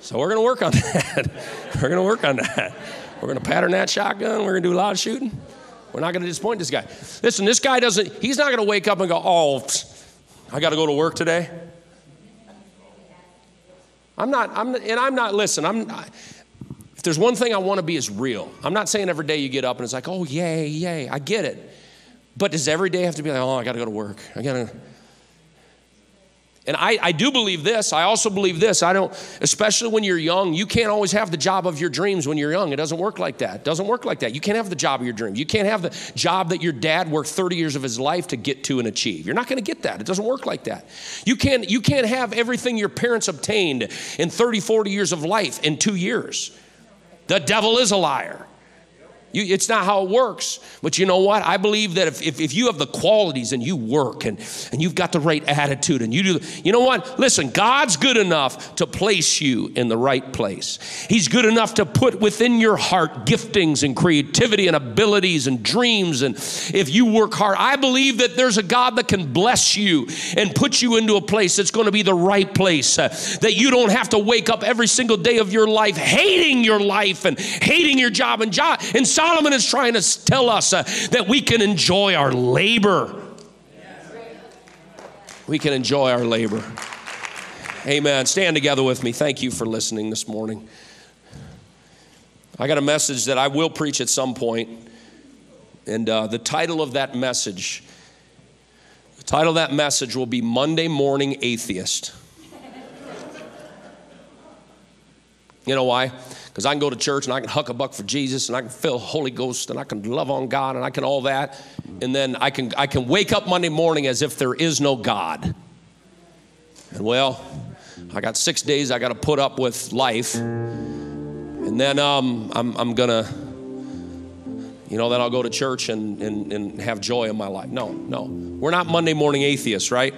So we're going to work on that. we're going to work on that. We're going to pattern that shotgun. We're going to do a lot of shooting. We're not going to disappoint this guy. Listen, this guy doesn't, he's not going to wake up and go, oh, I got to go to work today. I'm not, I'm and I'm not, listen, I'm, I, if there's one thing I want to be is real. I'm not saying every day you get up and it's like, oh, yay, yay, I get it. But does every day have to be like, oh, I got to go to work? I got to, and I, I do believe this. I also believe this. I don't, especially when you're young, you can't always have the job of your dreams when you're young. It doesn't work like that. It doesn't work like that. You can't have the job of your dreams. You can't have the job that your dad worked 30 years of his life to get to and achieve. You're not going to get that. It doesn't work like that. You can't, you can't have everything your parents obtained in 30, 40 years of life in two years. The devil is a liar. You, it's not how it works. But you know what? I believe that if, if, if, you have the qualities and you work and, and you've got the right attitude and you do, you know what? Listen, God's good enough to place you in the right place. He's good enough to put within your heart giftings and creativity and abilities and dreams. And if you work hard, I believe that there's a God that can bless you and put you into a place that's going to be the right place. Uh, that you don't have to wake up every single day of your life hating your life and hating your job and job. And Solomon is trying to tell us uh, that we can enjoy our labor. We can enjoy our labor. Amen. Stand together with me. Thank you for listening this morning. I got a message that I will preach at some point, and uh, the title of that message, the title of that message will be Monday Morning Atheist. You know why? Because I can go to church and I can huck a buck for Jesus and I can feel Holy Ghost and I can love on God and I can all that. And then I can, I can wake up Monday morning as if there is no God. And well, I got six days I got to put up with life. And then um, I'm, I'm going to, you know, then I'll go to church and, and, and have joy in my life. No, no. We're not Monday morning atheists, right?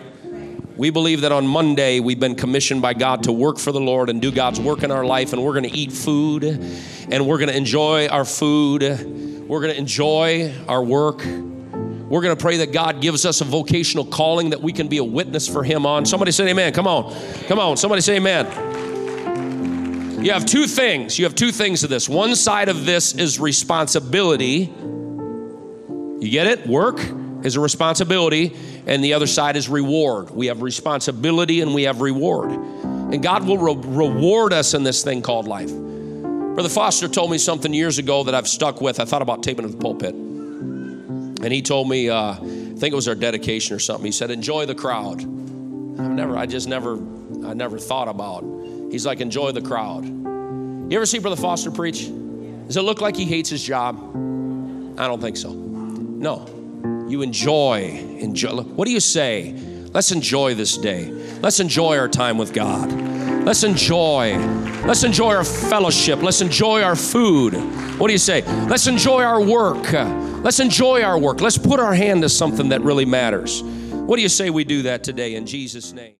We believe that on Monday we've been commissioned by God to work for the Lord and do God's work in our life, and we're going to eat food and we're going to enjoy our food. We're going to enjoy our work. We're going to pray that God gives us a vocational calling that we can be a witness for Him on. Somebody say amen. Come on. Come on. Somebody say amen. You have two things. You have two things to this. One side of this is responsibility. You get it? Work is a responsibility, and the other side is reward. We have responsibility and we have reward. And God will re- reward us in this thing called life. Brother Foster told me something years ago that I've stuck with. I thought about taping to the pulpit. And he told me, uh, I think it was our dedication or something. He said, enjoy the crowd. I've never, I just never, I never thought about. He's like, enjoy the crowd. You ever see Brother Foster preach? Does it look like he hates his job? I don't think so. No, you enjoy. Enjoy. What do you say? Let's enjoy this day. Let's enjoy our time with God. Let's enjoy. Let's enjoy our fellowship. Let's enjoy our food. What do you say? Let's enjoy our work. Let's enjoy our work. Let's put our hand to something that really matters. What do you say we do that today in Jesus' name?